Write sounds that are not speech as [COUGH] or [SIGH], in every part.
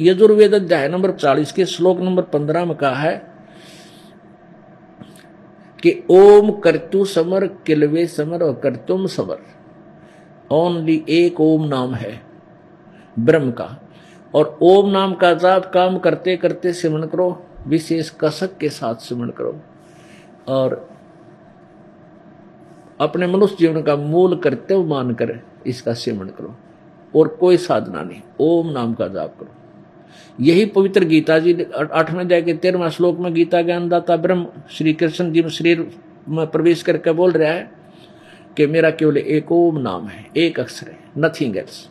यजुर्वेद अध्याय नंबर 40 के श्लोक नंबर 15 में कहा है कि ओम कर्तु समर, किलवे समर और कर्तुम समर। ओनली एक ओम नाम है, ब्रह्म का। और ओम नाम का जाप काम करते करते सिमरण करो, विशेष कसक के साथ सिमरण करो। और अपने मनुष्य जीवन का मूल कर्तव्य मानकर इसका सेवन करो। और कोई साधना नहीं, ओम नाम का जाप करो। यही पवित्र गीता जी आठवें अध्याय के तेरहवा श्लोक में गीता ज्ञानदाता ब्रह्म श्री कृष्ण जी शरीर में प्रवेश करके बोल रहा है कि मेरा केवल एक ओम नाम है, एक अक्षर है नथिंग एल्स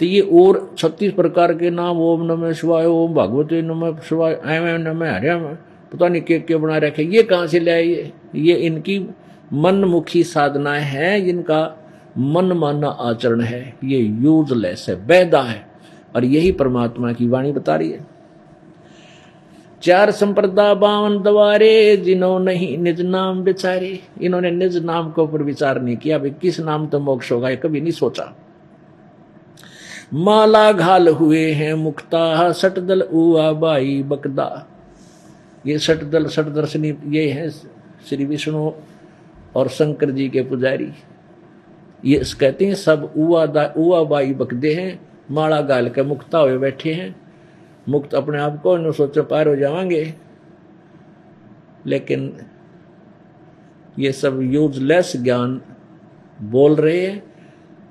तो ये और छत्तीस प्रकार के नाम, ओम नमः शिवाय, ओम भगवती नमः शिवाय एम एम नमः हरिम पता नहीं के के बना रखे। ये कहाँ से ले आइए ये? इनकी मनमुखी साधनाएँ हैं जिनका मन माना आचरण है। ये यूजलेस है बैदा है। और यही परमात्मा की वाणी बता रही है। चार संप्रदा बावन दवारे जिन्हों नहीं निज नाम विचारे, इन्होंने निज नाम के ऊपर विचार नहीं किया। भाई किस नाम तो मोक्ष होगा कभी नहीं सोचा। माला घाल हुए हैं मुक्ता, सटदल उआ बाई बकदा। ये सटदल सटदर्शनी ये है श्री विष्णु और शंकर जी के पुजारी। ये कहते हैं सब उआ बाई बकदे हैं। माला गाल के मुक्ता हुए बैठे हैं। मुक्त अपने आप को इन सोचो पार हो जाएँगे लेकिन ये सब यूजलेस ज्ञान बोल रहे हैं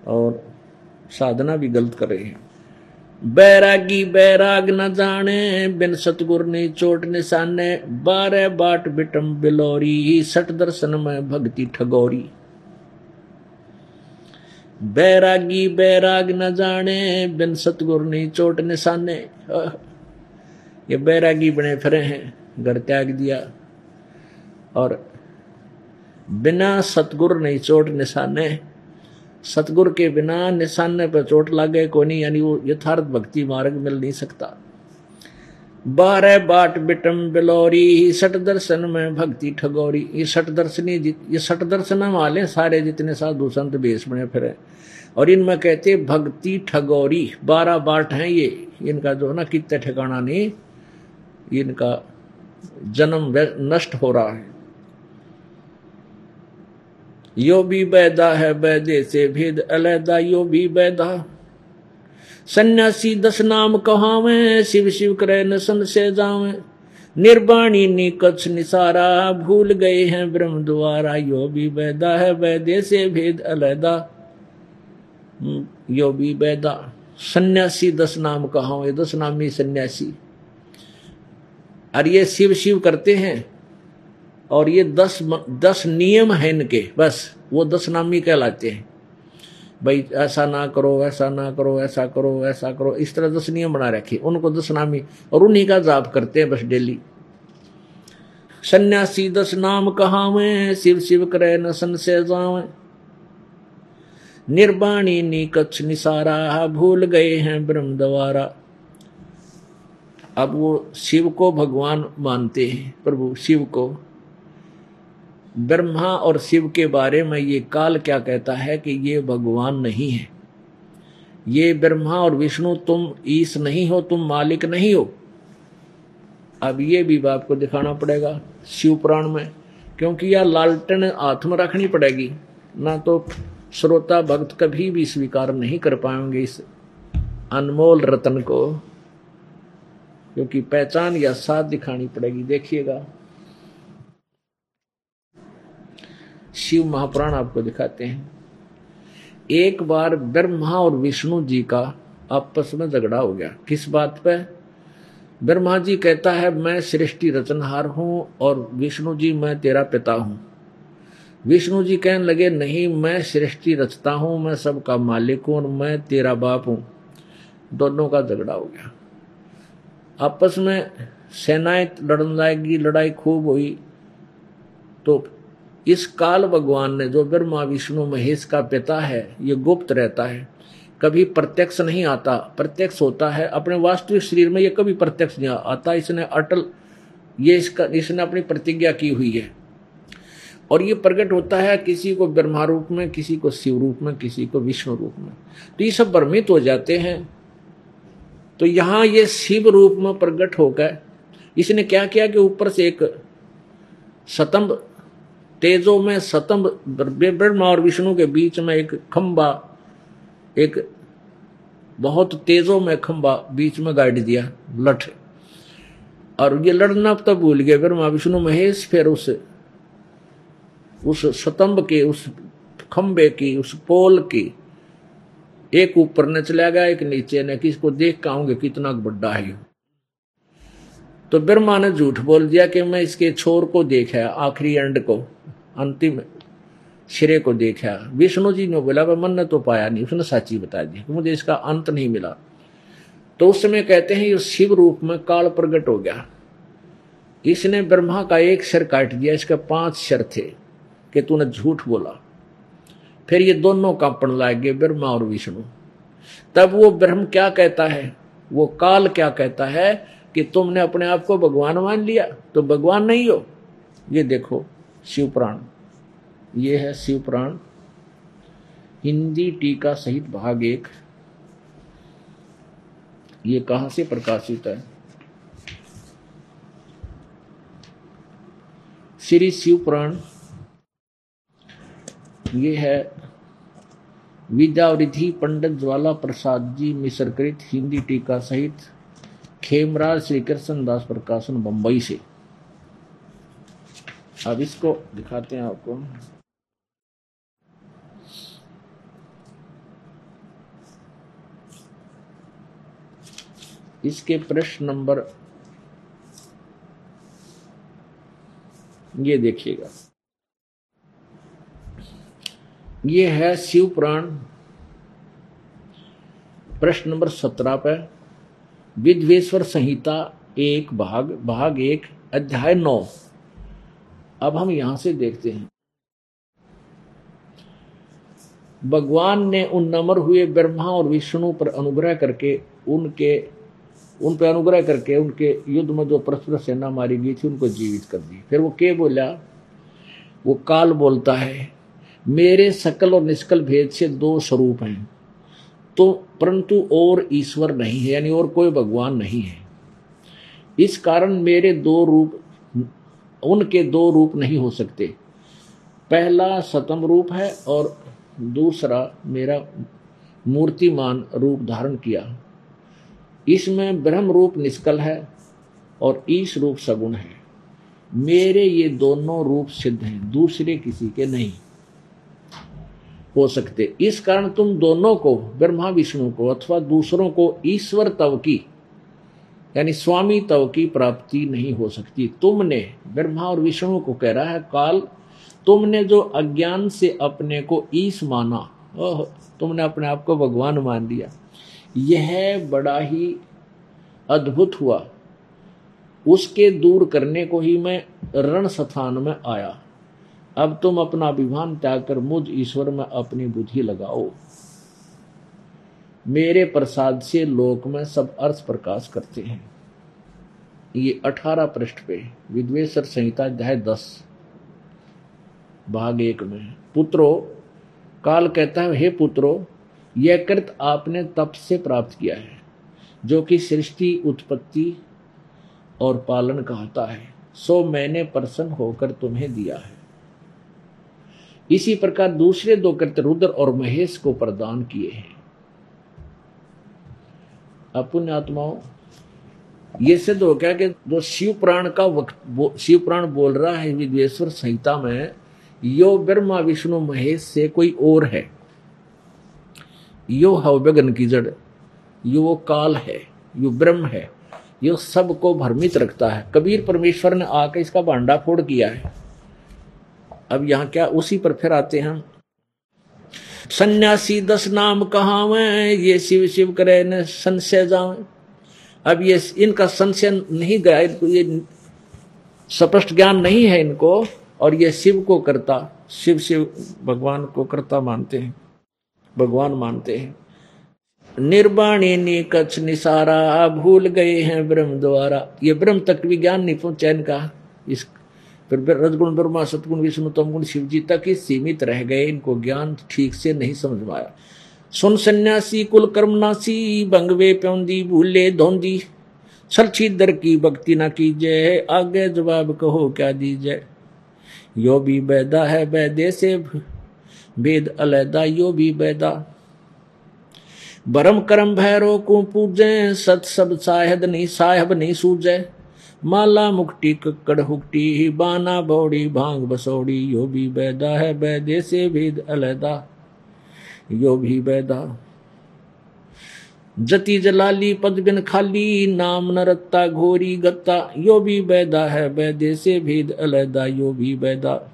और साधना भी गलत कर रहे हैं। बैरागी बैराग न जाने, बिन सतगुर ने चोट निशाने, बारह बाट बिटम बिलोरी, सट दर्शन में भक्ति ठगोरी। बैरागी बैराग न जाने, बिन सतगुर नहीं चोट निशाने ये बैरागी बने फिरे हैं, घर त्याग दिया। और बिना सतगुर नहीं चोट निशाने सतगुर के बिना निशाने पर चोट लागे को नहीं यानी वो यथार्थ भक्ति मार्ग मिल नहीं सकता। बारह बाट बिटम बिलोरी, सट दर्शन में भक्ति ठगोरी। ये सट दर्शनी ये सट दर्शन वाले सारे जितने साधु संत बेस बने फिरे और इनमें कहते भक्ति ठगोरी। बारह बाट हैं ये। इनका जो ना कितने ठिकाना नहीं, इनका जन्म नष्ट हो रहा है। यो भी बैदा है, बैदे से भेद अलैदा, यो भी बैदा। सन्यासी दस नाम कहावे, शिव शिव करे न सन से जावे। निर्वाणी निकच निसारा, भूल गए हैं ब्रह्म द्वारा। यो भी वैदा है, वैदे से भेद अलैदा। यो भी वैदा। सन्यासी दस नाम कहा दस नामी सन्यासी। और ये शिव शिव करते हैं, और ये दस दस नियम है इनके, बस, वो दस नामी कहलाते हैं। भाई, ऐसा ना करो ऐसा ना करो ऐसा करो ऐसा करो। इस तरह दस नियम बना रखे। उनको दस नामी और उन्हीं का जाप करते हैं बस डेली। सन्यासी दस नाम कहावे, शिव शिव करे न सन जावे। निर्वाणी नी कच्छ निसारा, भूल गए हैं ब्रह्म द्वारा। अब वो शिव को भगवान मानते हैं, प्रभु शिव को। ब्रह्मा और शिव के बारे में ये काल क्या कहता है कि ये भगवान नहीं है? ये ब्रह्मा और विष्णु तुम ईश नहीं हो, तुम मालिक नहीं हो। अब ये भी बाप को दिखाना पड़ेगा शिव पुराण में, क्योंकि यह लालटन हाथ में रखनी पड़ेगी। ना तो श्रोता भक्त कभी भी स्वीकार नहीं कर पाएँगे इस अनमोल रतन को, क्योंकि पहचान या साथ दिखानी पड़ेगी। देखिएगा शिव महापुराण आपको दिखाते हैं। एक बार ब्रह्मा और विष्णु जी का आपस में झगड़ा हो गया। किस बात पे? ब्रह्मा जी कहता है, मैं सृष्टि रचनहार हूँ और विष्णु जी मैं तेरा पिता हूँ। विष्णु जी कहने लगे, नहीं, मैं सृष्टि रचता हूँ, मैं सबका मालिक हूँ और मैं तेरा बाप हूँ। दोनों का झगड़ा हो गया। आपस में सेनाएँ लड़न लाएगी लड़ाई खूब हुई। तो इस काल भगवान ने, जो ब्रह्मा, विष्णु, महेश का पिता है, ये गुप्त रहता है। कभी प्रत्यक्ष नहीं आता, प्रत्यक्ष होता है। अपने वास्तविक शरीर में ये कभी प्रत्यक्ष नहीं आता। इसने अटल, ये इसका, इसने अपनी प्रतिज्ञा की हुई है। और ये प्रकट होता है किसी को ब्रह्मा रूप में, किसी को शिव रूप में, किसी को विष्णु रूप में। तो ये सब भ्रमित हो जाते हैं। तो यहाँ ये शिव रूप में प्रकट होकर, इसने क्या किया कि ऊपर से एक सतंब तेजो में सतंब ब्रह्मा और विष्णु के बीच में एक खंबा, एक बहुत तेजो में खंबा बीच में गाड़ दिया, लठ। और ये लड़ना तब भूल गए ब्रह्मा, विष्णु, महेश, फिर उस उस स्तंभ के, उस खंबे की, उस पोल की, एक ऊपर ने चला गया, एक नीचे ने, किसको देख के आऊँगे कितना बड़ा है तो ब्रह्मा ने झूठ बोल दिया कि मैं इसके छोर को देखा, आखिरी एंड को। अंतिम सिरे को देखा। विष्णु जी ने बोला मन ने तो पाया नहीं, उसने सच्ची बता दी मुझे इसका अंत नहीं मिला। तो उस समय कहते हैं ये शिव रूप में काल प्रकट हो गया। इसने ब्रह्मा का एक सिर काट दिया, इसके पाँच सिर थे कि तूने झूठ बोला। फिर ये दोनों कांपण लाग गए ब्रह्मा और विष्णु। तब वो ब्रह्म क्या कहता है? वो काल क्या कहता है कि तुमने अपने आप को भगवान मान लिया? तो भगवान नहीं हो। ये देखो शिव प्राण ये है शिव प्राण हिंदी टीका सहित भाग एक। ये कहाँ से प्रकाशित है? श्री शिव पुराण ये है विद्यावृद्धि पंडित ज्वाला प्रसाद जी मिश्रकृत हिंदी टीका सहित खेमराज श्री कृष्ण दास प्रकाशन बंबई से। अब इसको दिखाते हैं आपको। इसके प्रश्न नंबर ये देखिएगा। ये है शिव पुराण। प्रश्न नंबर सत्रह पे, विद्वेश्वर संहिता एक भाग भाग एक, अध्याय नौ। अब हम यहाँ से देखते हैं। भगवान ने उन नमर हुए ब्रह्मा और विष्णु पर अनुग्रह करके उनके, उन पर अनुग्रह करके उनके युद्ध में जो परस्पर सेना मारी गई थी, उनको जीवित कर दी। फिर वो के बोला? वो काल बोलता है, मेरे सकल और निष्कल भेद से दो स्वरूप हैं। तो परंतु और ईश्वर नहीं है, यानी और कोई भगवान नहीं है। इस कारण मेरे दो रूप उनके दो रूप नहीं हो सकते। पहला सतम रूप है और दूसरा मेरा मूर्तिमान रूप धारण किया। इसमें ब्रह्म रूप निष्कल है और ईश रूप सगुण है। मेरे ये दोनों रूप सिद्ध हैं, दूसरे किसी के नहीं हो सकते। इस कारण तुम दोनों को, ब्रह्मा, विष्णु को अथवा दूसरों को ईश्वर तव की यानी स्वामी तव की प्राप्ति नहीं हो सकती। तुमने, ब्रह्मा और विष्णु को कह रहा है, काल, तुमने जो अज्ञान से अपने को ईश माना, ओह, तुमने अपने आप को भगवान मान लिया। यह बड़ा ही अद्भुत हुआ। उसके दूर करने को ही मैं रण स्थान में आया। अब तुम अपना अभिमान त्याग कर मुझ ईश्वर में अपनी बुद्धि लगाओ। मेरे प्रसाद से लोक में सब अर्थ प्रकाश करते हैं। ये अठारह पृष्ठ पे विद्वेश्वर संहिता अध्याय दस, भाग एक में, पुत्रो, काल कहता है, हे पुत्रो, यह कृत आपने तप से प्राप्त किया है, जो कि सृष्टि, उत्पत्ति और पालन कहता है। सो मैंने प्रसन्न होकर तुम्हें दिया है। इसी प्रकार दूसरे दो कृत रुद्र और महेश को प्रदान किए हैं। अपुण्य आत्माओं ये सिद्ध हो गया कि जो शिव प्राण का वक्त शिव प्राण बोल रहा है विद्वेश्वर संहिता में, यो ब्रह्मा विष्णु महेश से कोई और है। यो हवगन की जड़, यो वो काल है, यो ब्रह्म है, यो सबको भ्रमित रखता है। कबीर परमेश्वर ने आकर इसका भांडा फोड़ किया है। अब यहाँ क्या उसी पर फिर आते हैं सन्यासी दस नाम कहा ये शिव शिव करे न संशय जावे। अब ये इनका संशय नहीं गया, इनको ये स्पष्ट ज्ञान नहीं है इनको, और ये शिव को करता, शिव शिव भगवान को करता मानते हैं, भगवान मानते हैं। निर्वाणी ने कच्छ निसारा, भूल गए हैं ब्रह्म द्वारा। ये ब्रह्म तक भी ज्ञान नहीं पहुँचा इनका, इस फिर रजगुण, ब्रह्मा, सतगुण, विष्णु, तमगुण शिव जी तक ही सीमित रह गए। इनको ज्ञान ठीक से नहीं समझ में आया। सुन सन्यासी, कुल कर्मनासी बंगवे प्योंदी, भूले धोंदी। छलछी दर की भक्ति न कीजिए आगे जवाब कहो क्या दीजिए यो भी बैदा है बैदे से भेद अलैदा, यो भी बैदा बरम करम भैरो को पूजे, सत सब साहद नहीं साहब नहीं सूझे माला मुक्टी कक्कड़ हुक्टी ही बाना बौड़ी, भाँग बसौड़ी, यो भी बैदा है बैदे से भेद अलैदा यो भी बैदा। जति जलाली, पद बिन खाली, नाम न रत्ता घोरी गत्ता, यो भी बैदा है बैदे से भेद अलैदा यो भी बैदा।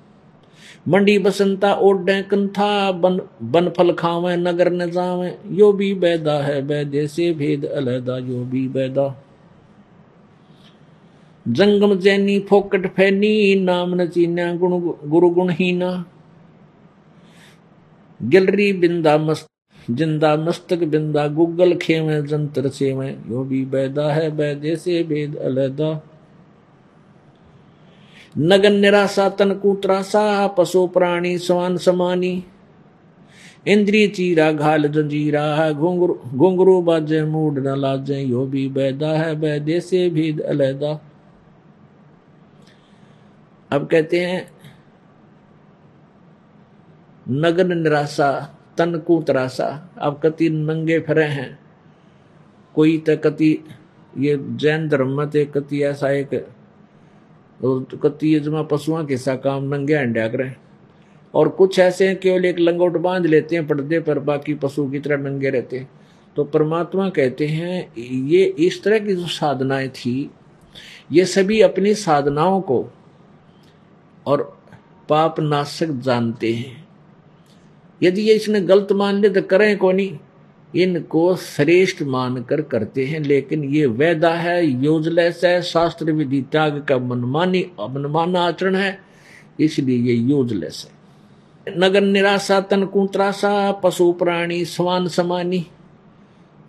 मंडी बसंता ओडे कंथा बन बन फल खावे, नगर न जावे, यो भी बैदा है बैदे से भेद अलैदा यो भी बैदा। जंगम जैनी फोकट फैनी नाम न चीन्या गुण गुरु गुणहीना गिलरी बिंदा मस्त ज़िंदा मस्तक बिंदा गुगल खेवे जंतर सेवे यो भी बैदा है बैदे से भेद अलैदा नगन निराशा तन कुत्रासा पशु प्राणी समान समानी इंद्रिय चीरा घाल जंजीरा घुंगरू घुंगरू बाजे मूड न लाजे यो भी बैदा है बैदे से भेद अलैदा अब कहते हैं, नगन निराशा तन को तरासा अब कति नंगे फिरे हैं। कोई तो कति ये जैन धर्म में ते कति ऐसा एक, कति ये जमा पशुओं के सा काम नंगे अंड्या करें और कुछ ऐसे हैं, केवल एक लंगोट बाँध लेते हैं पर्दे पर, बाकी पशु की तरह नंगे रहते हैं। तो परमात्मा कहते हैं, ये इस तरह की जो साधनाएँ थी, ये सभी अपनी साधनाओं को और पाप नाशक जानते हैं। यदि ये इसने गलत मान ले तो करें को नहीं? इनको श्रेष्ठ मानकर करते हैं, लेकिन ये वैदा है, यूजलेस है, शास्त्र विधि त्याग का मनमानी, मनमाना आचरण है, इसलिए ये यूजलेस है। नगर निराशा, तन कुत्रासा पशु प्राणी समान समानी।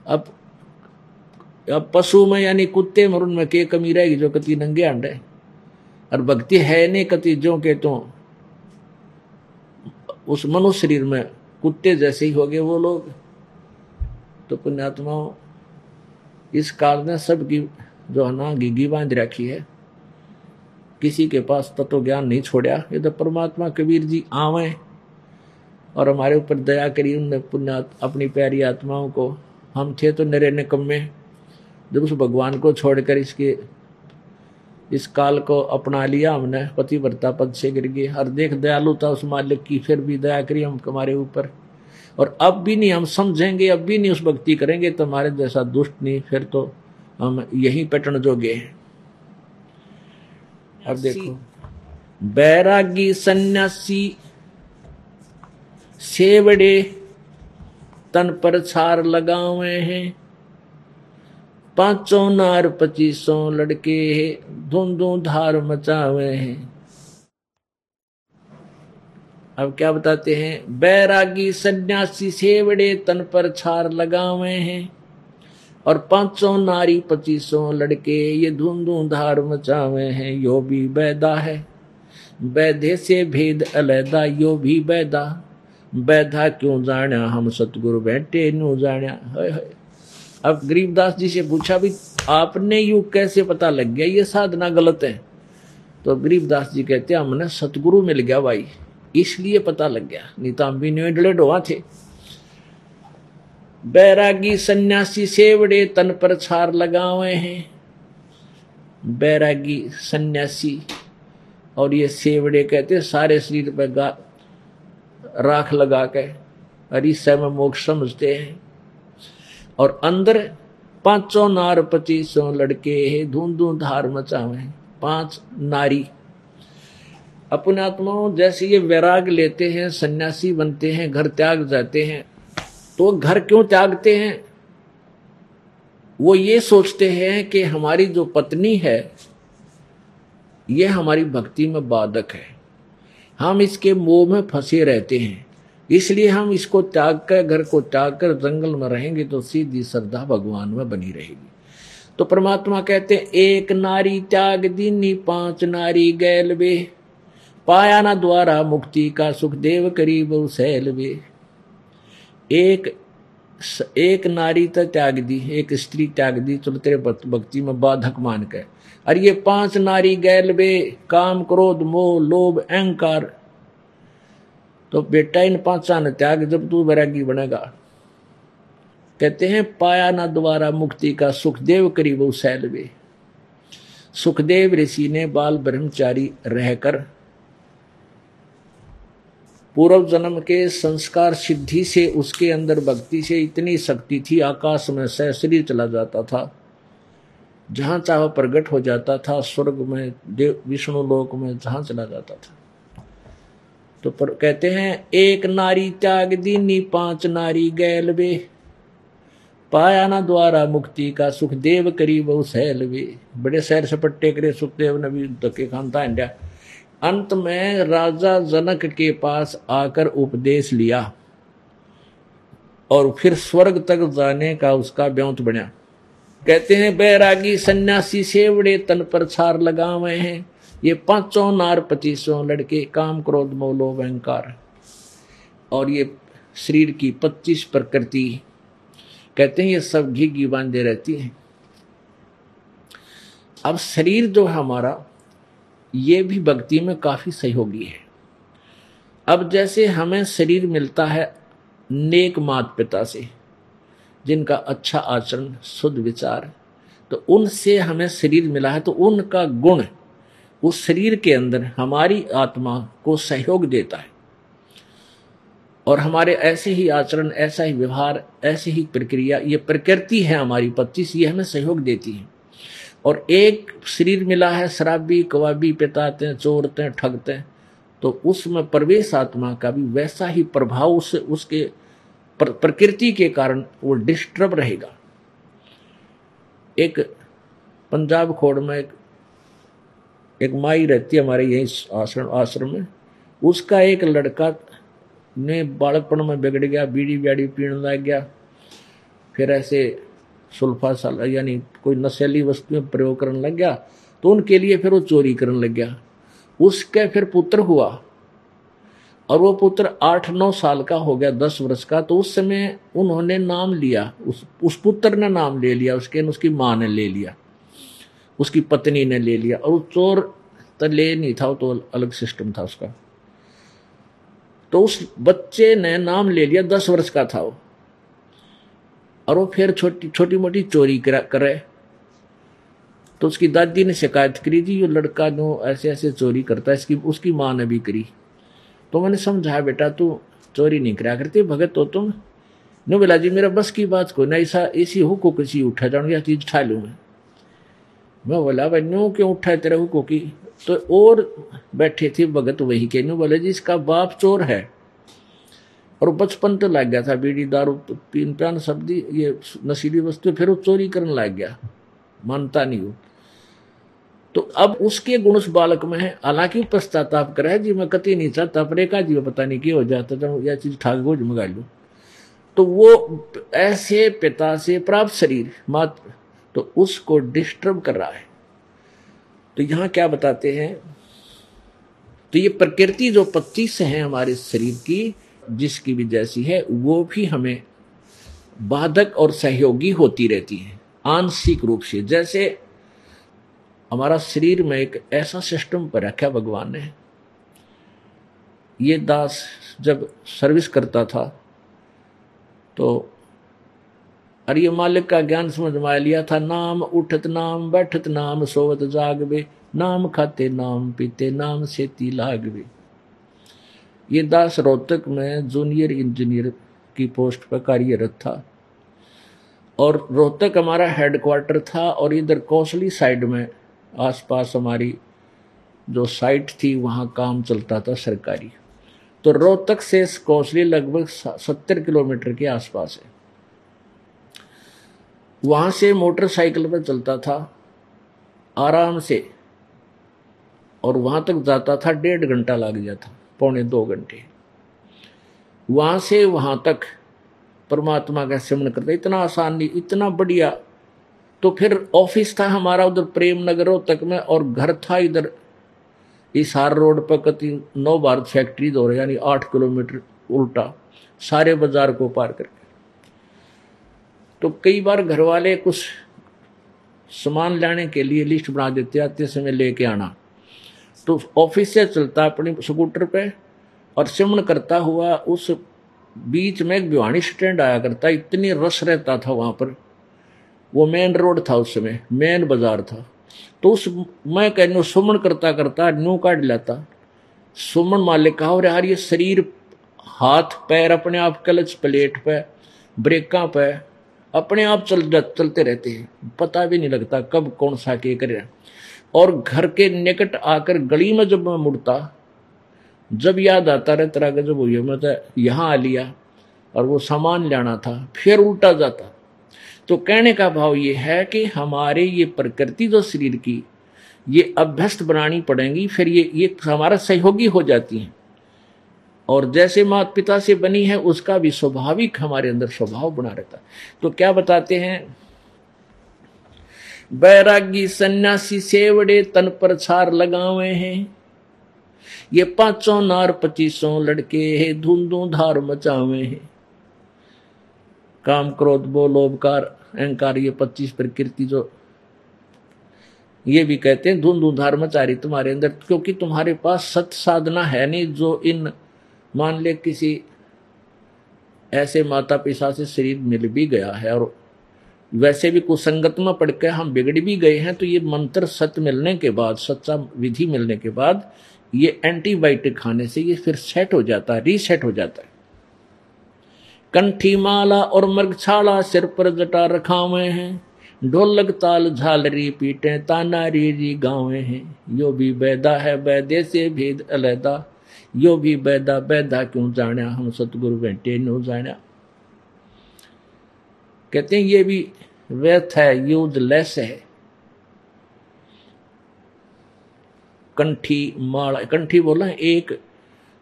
अब अब पशु में यानी कुत्ते में उनमें के कमी रहेगी जो कति नंगे अंडे और भक्ति है नहीं कति जो के तो उस मनुष्य शरीर में कुत्ते जैसे ही हो गए वो लोग। तो पुण्यात्माओं, इस काल में सबकी जो है ना गिगी बाँध रखी है। किसी के पास तत्व ज्ञान नहीं छोड़ा ये तो परमात्मा कबीर जी आवे और हमारे ऊपर दया करी उनने पुण्य अपनी प्यारी आत्माओं को। हम थे तो निरे निकम्मे जब उस भगवान को छोड़कर इसके इस काल को अपना लिया हमने पतिव्रता पद से गिर गए। और देख दयालुता उस मालिक की फिर भी दया करी हम हमारे ऊपर। और अब भी नहीं हम समझेंगे अब भी नहीं उस भक्ति करेंगे तो हमारे जैसा दुष्ट नहीं फिर तो हम यही पटन जोगे हैं। अब देखो। बैरागी सन्यासी सेवड़े तन पर छार लगावे हैं। पाँचों नार पच्चीसों लड़के धुंधु धार मचावे हैं। अब क्या बताते हैं? बैरागी सन्यासी सेवड़े तन पर छार लगावे हैं और पाँचों नारी पच्चीसों लड़के ये धुंधु धार मचावे हैं। यो भी बैदा है, बैधे से भेद अलैदा, यो भी बैदा। बैधा क्यों जाण्या? हम सतगुरु बैठे न्यू जाण्या। है अब गरीबदास जी से पूछा भी, आपने यू कैसे पता लग गया? ये साधना गलत है। तो गरीबदास जी कहते, हमने सतगुरु मिल गया भाई, इसलिए पता लग गया। नहीं तो डोआ थे। बैरागी सन्यासी सेवड़े तन पर छार लगावे हैं। बैरागी सन्यासी और ये सेवड़े कहते, सारे शरीर पर राख लगा के इस समय मोक्ष समझते हैं। और अंदर पाँचों नार पच्चीसों लड़के है धूम धूम धार मचावे पाँच नारी। अपने आत्माओं जैसे ये वैराग लेते हैं, सन्यासी बनते हैं, घर त्याग जाते हैं तो घर क्यों त्यागते हैं? वो ये सोचते हैं कि हमारी जो पत्नी है, ये हमारी भक्ति में बाधक है। हम इसके मोह में फंसे रहते हैं। इसलिए हम इसको त्याग कर, घर को त्याग कर जंगल में रहेंगे तो सीधी श्रद्धा भगवान में बनी रहेगी। तो परमात्मा कहते हैं, एक नारी त्याग दीनी, पाँच नारी गैल वे। पाया ना द्वारा मुक्ति का सुख देव करीब सैल वे। एक एक नारी तो त्याग दी, एक स्त्री त्याग दी, चलो तेरे भक्ति में बाधक मान के अरे ये पाँच नारी गैल वे, काम, क्रोध, मोह, लोभ, अहंकार तो बेटा इन पांचा ने त्याग जब तू वैरागी बनेगा। कहते हैं, पाया ना दोबारा मुक्ति का सुखदेव करीब सैल वे। सुखदेव ऋषि ने बाल ब्रह्मचारी रहकर पूर्व जन्म के संस्कार सिद्धि से उसके अंदर भक्ति से इतनी शक्ति थी, आकाश में सह शरीर चला जाता था। जहाँ चाह प्रकट हो जाता था, स्वर्ग में देव विष्णु लोक में जहाँ चला जाता था। तो पर कहते हैं, एक नारी त्याग दीनी पाँच नारी गैल वे पाया ना द्वारा मुक्ति का सुखदेव करीब सैल वे बड़े सैर सपट्टे करे सुखदेव ने भी धक्के खानता इंडिया। अंत में राजा जनक के पास आकर उपदेश लिया। और फिर स्वर्ग तक जाने का उसका ब्योंत बना। कहते हैं, बैरागी सन्यासी सेवड़े तन पर छार लगावे हैं। ये पाँचों नार पच्चीसों लड़के काम क्रोध मोलो अहंकार और ये शरीर की पच्चीस प्रकृति कहते हैं ये सब घी घी बांधे रहती हैं। अब शरीर जो है हमारा, ये भी भक्ति में काफ़ी सहयोगी है। अब जैसे हमें शरीर मिलता है नेक मात पिता से, जिनका अच्छा आचरण, शुद्ध विचार तो उनसे हमें शरीर मिला है तो उनका गुण उस शरीर के अंदर हमारी आत्मा को सहयोग देता है। और हमारे ऐसे ही आचरण ऐसा ही व्यवहार ऐसी ही प्रक्रिया ये प्रकृति है हमारी पच्चीस ये हमें सहयोग देती है। और एक शरीर मिला है शराबी कवाबी पिताते चोरते ठगते तो उसमें प्रवेश आत्मा का भी वैसा ही प्रभाव उससे उसके प्र, प्रकृति के कारण वो डिस्टर्ब रहेगा। एक पंजाब खोड़ में एक एक माई रहती है हमारे यही आश्रम आश्रम में। उसका एक लड़का ने बालकपन में बिगड़ गया, बीड़ी ब्याड़ी पीने लग गया, फिर ऐसे सुल्फा साल, यानी कोई नशेली वस्तुएँ प्रयोग करने लग गया तो उनके लिए फिर वो चोरी करने लग गया। उसके फिर पुत्र हुआ, और वो पुत्र आठ नौ साल का हो गया, दस वर्ष का तो उस समय उन्होंने नाम लिया, उस उस पुत्र ने नाम ले लिया, उसके उसकी माँ ने ले लिया। उसकी पत्नी ने ले लिया और वो चोर तो ले नहीं था तो अलग सिस्टम था उसका। तो उस बच्चे ने नाम ले लिया, दस वर्ष का था वो। और वो फिर छोटी छोटी मोटी चोरी करे तो उसकी दादी ने शिकायत करी थी ये लड़का जो ऐसे ऐसे चोरी करता है, इसकी, उसकी माँ ने भी करी। तो मैंने समझाया, बेटा, तू चोरी नहीं करा करती, भगत तो तुम। नो बोला जी मेरा बस की बात को ना, ऐसा, ऐसी हुको किसी उठा जाऊँ या चीज़ उठा लू मैं। मैं बोला न्यू क्यों उठा तेरे हुको की? तो और बैठे थे भगत वही के। बोले, जी, इसका बाप चोर है। और बचपन तो लग गया था, बीड़ी, दारू, पीन पान सब्ज़ी ये नशीली वस्तु फिर वो चोरी करने लग गया। मानता नहीं हो। तो अब उसके गुण उस बालक में है। हालाँकि पश्चाताप करे जी, मैं कति नहीं चाहता पर एक जी पता नहीं क्या हो जाता तो यह चीज़ ठाक गोज मंगा लू। तो वो ऐसे पिता से प्राप्त शरीर मात्र तो उसको डिस्टर्ब कर रहा है। तो यहाँ क्या बताते हैं? तो ये प्रकृति जो पच्चीस है हमारे शरीर की, जिसकी भी जैसी है, वो भी हमें बाधक और सहयोगी होती रहती है, आंशिक रूप से। जैसे हमारा शरीर में एक ऐसा सिस्टम पर रखा भगवान ने, ये दास जब सर्विस करता था तो अरे ये मालिक का ज्ञान समझ में लिया था नाम, उठत नाम, बैठत नाम, सोवत जागवे, नाम खाते नाम, पीते नाम, सेती लागवे। ये दास रोहतक में जूनियर इंजीनियर की पोस्ट पर कार्यरत था। और रोहतक हमारा हेडक्वार्टर था और इधर कौशली साइड में आसपास हमारी जो साइट थी, वहाँ काम चलता था सरकारी। तो रोहतक से कौशली लगभग सत्तर किलोमीटर के आसपास है। वहाँ से मोटरसाइकिल पर चलता था, आराम से, और वहाँ तक जाता था, डेढ़ घंटा लग जाता पौने दो घंटे। वहाँ से वहाँ तक परमात्मा का सिमरण करता इतना आसान नहीं, इतना बढ़िया। तो फिर ऑफ़िस था हमारा, उधर प्रेम नगर तक में, और घर था इधर। इसार रोड पर कति नौ भारत फैक्ट्री दो यानी आठ किलोमीटर उल्टा, सारे बाज़ार को पार करके। तो कई बार घर वाले कुछ सामान लाने के लिए लिस्ट बना देते आते समय लेके आना। तो ऑफ़िस से चलता अपने स्कूटर पे, और सिमन करता हुआ उस बीच में एक भिवानी स्टैंड आया करता, इतनी रस रहता था वहाँ पर। वो मेन रोड था उस समय, मेन बाज़ार था। तो उस मैं कहने, सुमन करता करता न्यू काट लेता। सुमन मालिक कहा और यार, ये शरीर, हाथ, पैर अपने आप क्लच, प्लेट पे, ब्रेका पे अपने आप चल, चलते रहते हैं। पता भी नहीं लगता कब कौन सा के करे। और घर के निकट आकर गली में जब मैं मुड़ता, जब याद आता रहे तरह का जब हुई मैं तो यहाँ आ लिया और वो सामान लाना था, फिर उल्टा जाता। तो कहने का भाव ये है कि हमारे ये प्रकृति जो शरीर की, ये अभ्यस्त बनानी पड़ेंगी, फिर ये ये हमारा सहयोगी हो जाती हैं। और जैसे माता पिता से बनी है, उसका भी स्वाभाविक हमारे अंदर स्वभाव बना रहता तो क्या बताते हैं? बैरागी सन्यासी सेवड़े तन पर छार लगावे हैं। ये पाँचों नार पच्चीसों लड़के है, धुंधु धार मचावे हैं। काम क्रोध बो लोभकार अहंकार, ये पच्चीस प्रकृति जो ये भी कहते हैं, धुंधु धार मचारी तुम्हारे अंदर, क्योंकि तुम्हारे पास सत साधना है नहीं, जो इन मान ले किसी ऐसे माता पिता से शरीर मिल भी गया है और वैसे भी कुसंगत में के हम बिगड़ भी गए हैं तो ये मंत्र सत्य मिलने के बाद, सच्चा विधि मिलने के बाद, ये एंटीबायोटिक खाने से ये फिर सेट हो जाता है, रीसेट हो जाता है। कंठी माला और मृगछाला सिर पर जटा रखा हुए हैं ढोलक ताल झालरी पीटे ताना री गावे हैं, यो भी बैदा है बैदे से भेद अलहदा यो भी बैदा बैदा क्यों जाना हम सतगुरु बैठे नो जाना कहते हैं, ये भी व्यर्थ है, यूजलेस है। कंठी माला, कंठी बोला, एक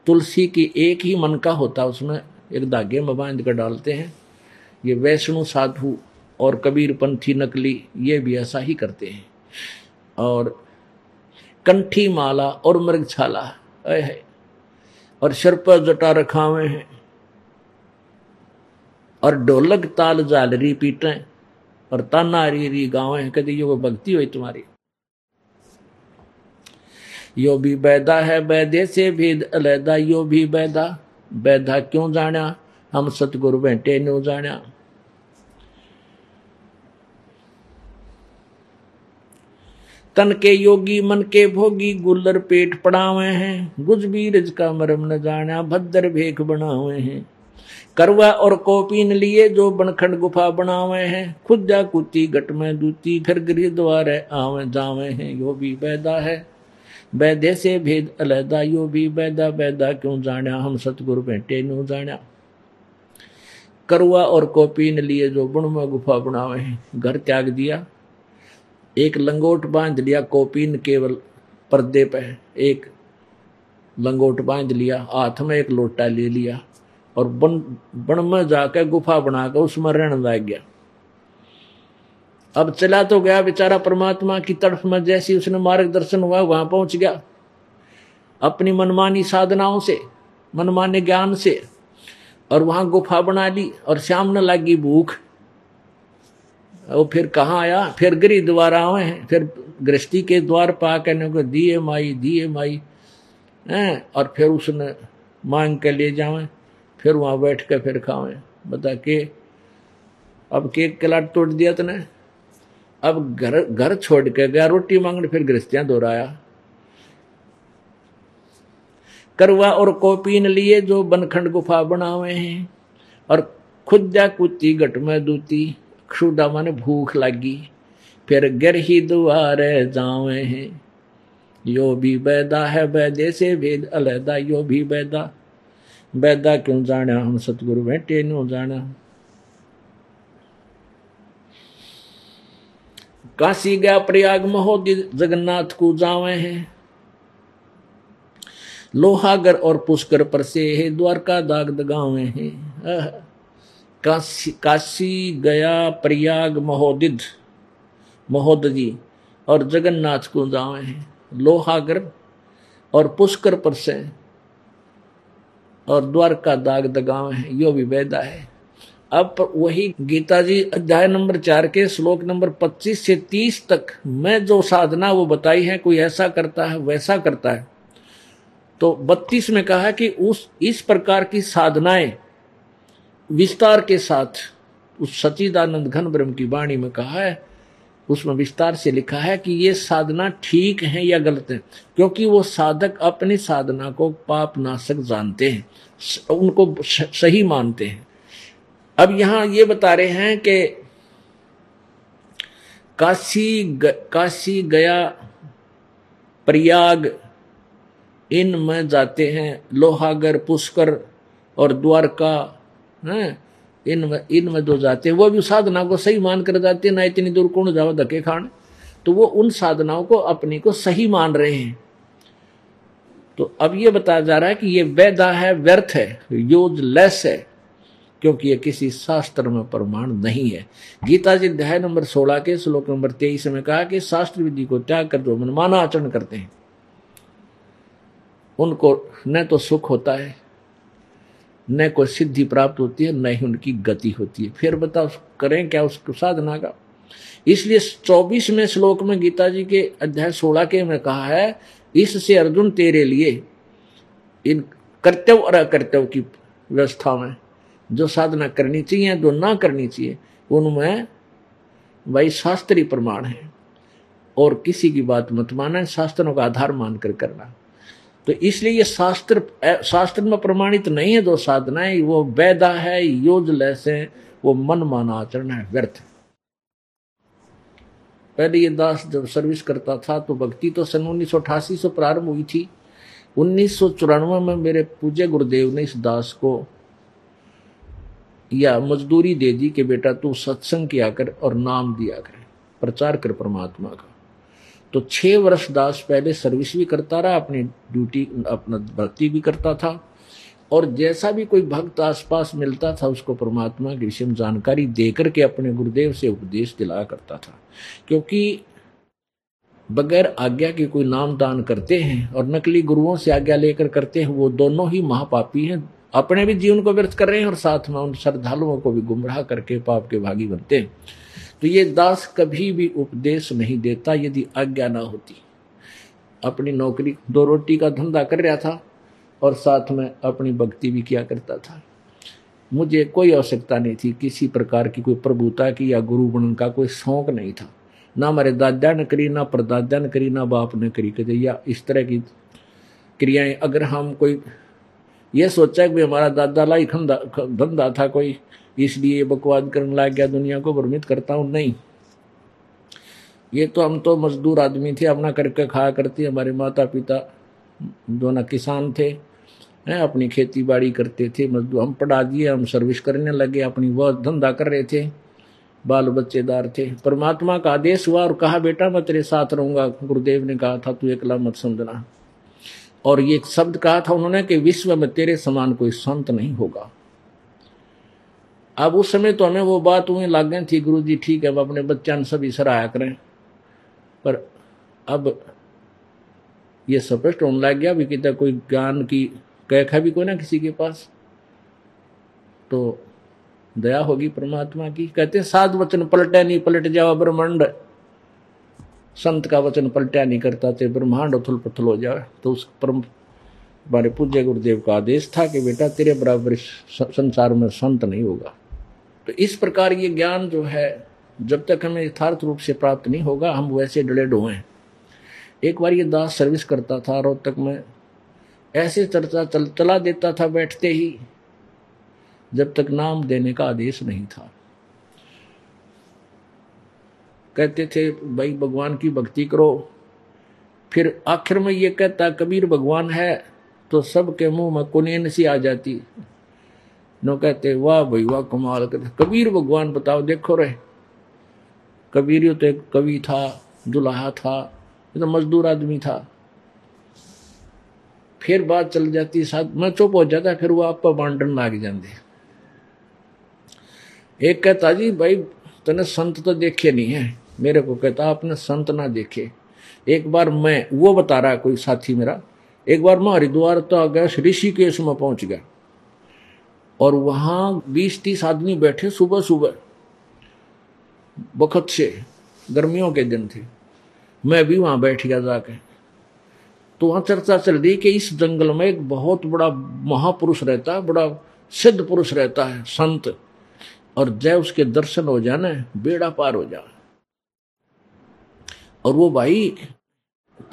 तुलसी की एक ही मन का होता उसमें एक धागे में बाँध कर डालते हैं। ये वैष्णु साधु और कबीर पंथी नकली, ये भी ऐसा ही करते हैं। और कंठी माला और मृगछाला है और सिर पर जटा रखा हुए हैं। और ढोलक ताल जालरी पीटे और ताना री री गावे। हैं कभी यो भक्ति हुई तुम्हारी। यो भी बैदा है, बैदे से भेद अलैदा, यो भी बैदा। बैदा क्यों जाना हम सतगुरु बैठे न्यू जाना तन के योगी मन के भोगी गुल्लर पेट पड़ावे हैं। गुज बीरज का मरम न जाना भद्र भेख बनावे हैं। करवा और कोपीन लिए जो बनखंड गुफा बनावे हैं। खुद जा कुत्ती गट में दूती, फिर गृह द्वार आवे जावे हैं। यो भी बैदा है। बैदे से भेद अलहदा, यो भी बैदा। बैदा क्यों जाना हम सतगुरु बैठे न्यू जाना करुआ और कोपीन लिए जो बुण में गुफा बनावे हैं। घर त्याग दिया। एक लंगोट बाँध लिया, कोपीन केवल पर्दे पे एक लंगोट बाँध लिया, हाथ में एक लोटा ले लिया और बन बन में जाकर गुफा बनाकर उसमें रहने लग गया। अब चला तो गया बेचारा परमात्मा की तरफ़ में, जैसी उसने मार्गदर्शन हुआ, वहाँ पहुँच गया। अपनी मनमानी साधनाओं से, मनमाने ज्ञान से और वहाँ गुफा बना ली और शाम न लगी भूख। वो फिर कहाँ आया? फिर गृह द्वार आवे हैं। फिर गृहस्थी के द्वार पा कहने को दिए माई दिए माई। हैं? और फिर उसने मांग के ले जावे। फिर वहाँ बैठ के फिर खावे। बता के, अब केक कलाट तोड़ दिया तने? अब घर घर छोड़ के गया, रोटी मांगने, फिर गृहस्थियाँ दोहराया। करवा और कोपीन लिए जो बनखंड गुफा बनावे हैं, और खुद जा कुत्ती गट में दूती। क्षुदा माने भूख लगी। फिर गर ही दुआर जावे हैं। यो भी बैदा है बैदे से भेद अलहदा यो भी बैदा बैदा क्यों जाना हम सतगुरु बैठे नो जाना काशी गया प्रयाग महोदय जगन्नाथ को जावे हैं। लोहागर और पुष्कर पर से है द्वारका दाग दगावे हैं। काशी काशी गया प्रयाग महोदिद महोदजी और जगन्नाथ को जावे हैं। लोहागर और पुष्कर पर से और द्वारका दाग दगावे हैं। यो भी वेदा है। अब वही गीता जी अध्याय नंबर चार के श्लोक नंबर 25 से 30 तक मैं जो साधना वो बताई है, कोई ऐसा करता है, वैसा करता है। तो 32 में कहा कि उस, इस प्रकार की साधनाएँ विस्तार के साथ उस सचिदानंद घन ब्रह्म की वाणी में कहा है उसमें विस्तार से लिखा है कि ये साधना ठीक है या गलत है क्योंकि वो साधक अपनी साधना को पाप नाशक जानते हैं उनको सही मानते हैं। अब यहाँ ये बता रहे हैं कि काशी ग, काशी गया प्रयाग इन में जाते हैं लोहागर पुष्कर और द्वारका हैं। इन में इन में दो जाते हैं। वो भी साधना को सही मान कर जाते हैं, ना इतनी दूर कौन जाओ धके खान। तो वो उन साधनाओं को अपनी को सही मान रहे हैं। तो अब ये बताया जा रहा है कि ये वैदा है, व्यर्थ है यूजलेस है, क्योंकि ये किसी शास्त्र में प्रमाण नहीं है। गीता जी अध्याय नंबर 16 के श्लोक नंबर 23 में कहा कि शास्त्र विधि को त्याग कर जो मनमाना आचरण करते हैं, उनको न तो सुख होता है न कोई सिद्धि प्राप्त होती है, न ही उनकी गति होती है। फिर बताओ, करें क्या उसको साधना का? इसलिए चौबीसवें श्लोक में गीता जी के अध्याय सोलह के में कहा है, इससे अर्जुन तेरे लिए इन कर्तव्य और अकर्तव्य की व्यवस्था में जो साधना करनी चाहिए, जो ना करनी चाहिए, उनमें वही शास्त्रीय प्रमाण है। और किसी की बात मत माना शास्त्रों का आधार मानकर करना। तो इसलिए ये शास्त्र शास्त्र में प्रमाणित नहीं है जो साधना है वो वैदा है योजलेस है, वो मन माना आचरण है, व्यर्थ पहले ये दास जब सर्विस करता था तो भक्ति तो सन उन्नीस सौ अठासी से प्रारंभ हुई थी। उन्नीस में मेरे पूज्य गुरुदेव ने इस दास को, या मजदूरी दे दी कि बेटा तू सत्संग किया कर और नाम दिया कर, प्रचार कर परमात्मा का। तो छह वर्ष दास पहले सर्विस भी करता रहा, अपनी ड्यूटी अपना भक्ति भी करता था। और जैसा भी कोई भक्त आसपास मिलता था, उसको परमात्मा के विषय जानकारी देकर के अपने गुरुदेव से उपदेश दिलाया करता था। क्योंकि बगैर आज्ञा के कोई नाम दान करते हैं और नकली गुरुओं से आज्ञा लेकर करते हैं, वो दोनों ही महापापी हैं। अपने भी जीवन को व्यर्थ कर रहे हैं और साथ में उन श्रद्धालुओं को भी गुमराह करके पाप के भागी बनते हैं। तो ये दास कभी भी उपदेश नहीं देता यदि आज्ञा ना होती। अपनी नौकरी, दो रोटी का धंधा कर रहा था और साथ में अपनी भक्ति भी किया करता था। मुझे कोई आवश्यकता नहीं थी किसी प्रकार की कोई प्रभुता की या गुरु बन का कोई शौक नहीं था। ना हमारे दादा ने करी, ना परदादा ने करी, ना बाप ने करी कदे या इस तरह की क्रियाएँ अगर हम कोई ये सोचा कि हमारा दादा लाई धंधा था कोई इसलिए बकवाद करने लग गया, दुनिया को भ्रमित करता हूँ। नहीं। ये तो हम तो मजदूर आदमी थे, अपना करके खाया करते, हमारे माता पिता दोनों किसान थे, हैं, अपनी खेती बाड़ी करते थे, मजदूर। हम पढ़ा दिए, हम सर्विस करने लगे, अपनी वह धंधा कर रहे थे बाल बच्चेदार थे। परमात्मा का आदेश हुआ और कहा, बेटा, मैं तेरे साथ रहूँगा। गुरुदेव ने कहा था, तू एकला मत समझना। और ये शब्द कहा था उन्होंने कि विश्व में तेरे समान कोई संत नहीं होगा। अब उस समय तो हमें वो बात हुई, लाग गई थी गुरु जी ठीक है, अब अपने बच्चा ने सभी सराहा करें। पर अब ये स्पष्ट होने लग गया भी कितना कोई ज्ञान की कैखा भी कोई ना किसी के पास। तो दया होगी परमात्मा की। कहते साध वचन पलटे नहीं, पलट जाओ ब्रह्मांड। संत का वचन पलटा नहीं करता थे ब्रह्मांड उथल पुथल हो जाए तो उस परम हमारे पूज्य गुरुदेव का आदेश था कि बेटा, तेरे बराबर संसार में संत नहीं होगा। तो इस प्रकार ये ज्ञान जो है, जब तक हमें यथार्थ रूप से प्राप्त नहीं होगा, हम वैसे डले डोए एक बार ये दास सर्विस करता था रोहतक में, ऐसे चर्चा चल, चला देता था बैठते ही, जब तक नाम देने का आदेश नहीं था। कहते थे, भाई, भगवान की भक्ति करो। फिर आखिर में ये कहता, कबीर भगवान है तो सबके मुँह में कुनेन सी आ जाती। नो कहते, वाह भाई, वाह, कमाल करते कबीर भगवान बताओ, देखो रहे। कबीर तो एक कवि था, दुल्हा था तो मजदूर आदमी था। फिर बात चल जाती, साथ मैं चुप हो जाता, फिर वो आप बांटन लाग जाते एक कहता, जी भाई, तने संत तो देखे नहीं है। मेरे को कहता, आपने संत ना देखे। एक बार मैं, वो बता रहा कोई साथी मेरा, एक बार मैं हरिद्वार तो आ गया, ऋषिकेश में पहुँच गया। और वहाँ बीस तीस आदमी बैठे सुबह सुबह बखत से, गर्मियों के दिन थे। मैं भी वहाँ बैठ गया जाके। तो वहाँ चर्चा चल रही कि इस जंगल में एक बहुत बड़ा महापुरुष रहता है, बड़ा सिद्ध पुरुष रहता है, संत। और जय उसके दर्शन हो जाना, बेड़ा पार हो जाए। और वो भाई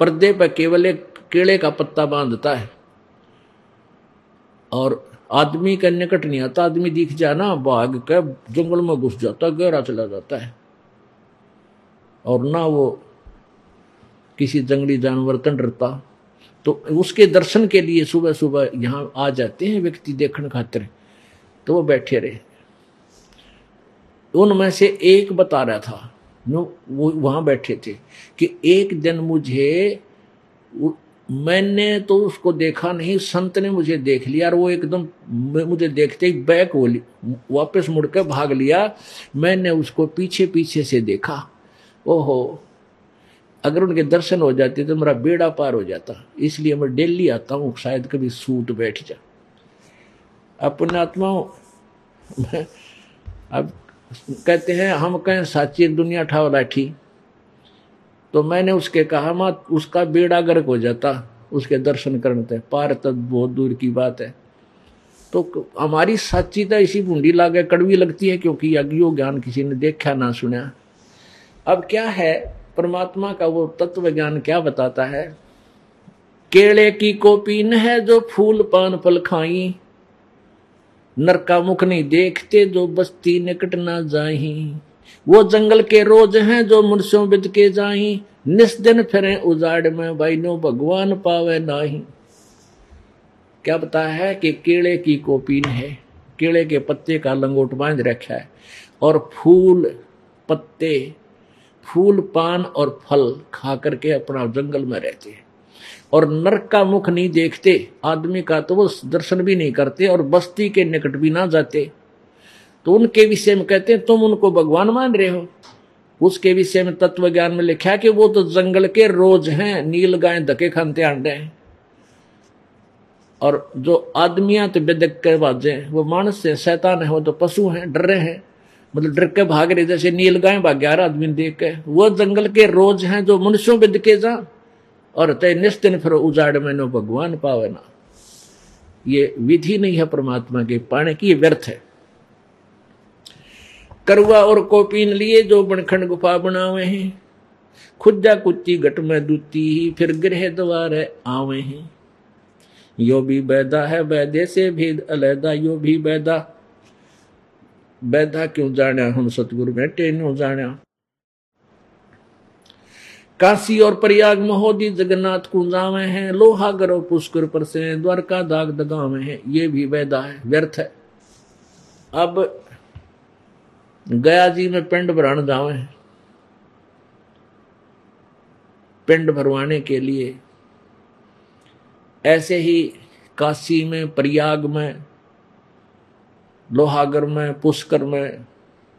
पर्दे पर केवल एक केले का पत्ता बांधता है। और आदमी के निकट नहीं आता, आदमी दिख जाए ना भाग के जंगल में घुस जाता, गहरा चला जाता है। और ना वो किसी जंगली जानवर का डरता। तो उसके दर्शन के लिए सुबह सुबह यहाँ आ जाते हैं व्यक्ति देखने खातिर। तो वो बैठे रहे। उनमें से एक बता रहा था वो वहाँ बैठे थे कि एक दिन मुझे मैंने तो उसको देखा नहीं, संत ने मुझे देख लिया और वो एकदम मुझे देखते ही बैक हो वापस मुड़कर भाग लिया। मैंने उसको पीछे पीछे से देखा। ओहो, अगर उनके दर्शन हो जाते तो मेरा बेड़ा पार हो जाता, इसलिए मैं डेली आता हूँ, शायद कभी सूट बैठ जा। अपने आत्मा [LAUGHS] अब कहते हैं, हम कहें, साची दुनिया ठाव लाठी तो मैंने उसके कहा, मत, उसका बेड़ा गर्क हो जाता, उसके दर्शन करते पार तक बहुत दूर की बात है। तो हमारी सच्ची तो इसी बूंदी लागे कड़वी लगती है, क्योंकि अज्ञो ज्ञान किसी ने देखा ना सुना। अब क्या है, परमात्मा का वो तत्व ज्ञान क्या बताता है? केले की कोपीन है जो फूल पान फल खाई, नरका मुख नहीं देखते जो बस्ती निकट ना जाही वो जंगल के रोज हैं जो मुनस्यों बिद के जाही। निस दिन फिर उजाड़ में भाई नो भगवान पावे नाही। क्या बताया है कि केले की कोपीन है। केले के पत्ते का लंगोट बाँध रखा है और फूल पत्ते, फूल पान और फल खा करके अपना जंगल में रहते हैं। और नरक का मुख नहीं देखते, आदमी का तो वो दर्शन भी नहीं करते और बस्ती के निकट भी ना जाते। तो उनके विषय में कहते हैं, तुम उनको भगवान मान रहे हो? उसके विषय में तत्व ज्ञान में लिखा कि वो तो जंगल के रोज हैं, नील गाय धके खानते अंडे हैं। और जो आदमियाँ तो बेदक के बाजे हैं, वो मानस से शैतान है, वो तो पशु हैं डर रहे हैं। मतलब डर के भाग रहे जैसे नील गाय भाग ग्यारह आदमी देख के। वो जंगल के रोज हैं जो मनुष्यों बेद के जा। और तय निश्चिन फिर उजाड़ में नो भगवान पावे ना। ये विधि नहीं है परमात्मा के, पाने की ये व्यर्थ है। करवा और कोपीन लिए जो बनखंड गुफा बनावे हैं। खुदा कुत्ती घट में दूती ही, फिर गृह द्वार आवे हैं। यो भी बैदा है, बैदे से भेद अलहदा यो भी बैदा। बैदा क्यों जाना हम सतगुरु बैठे नो जाना काशी और प्रयाग महोदी जगन्नाथ कुंजावे हैं, लोहा गरो पुष्कर पर से, द्वारका दाग दगावे हैं, ये भी वैदा है, व्यर्थ है। अब गया जी में पिंड भरान जावे। पिंड भरवाने के लिए। ऐसे ही काशी में, प्रयाग में, लोहागर में, पुष्कर में,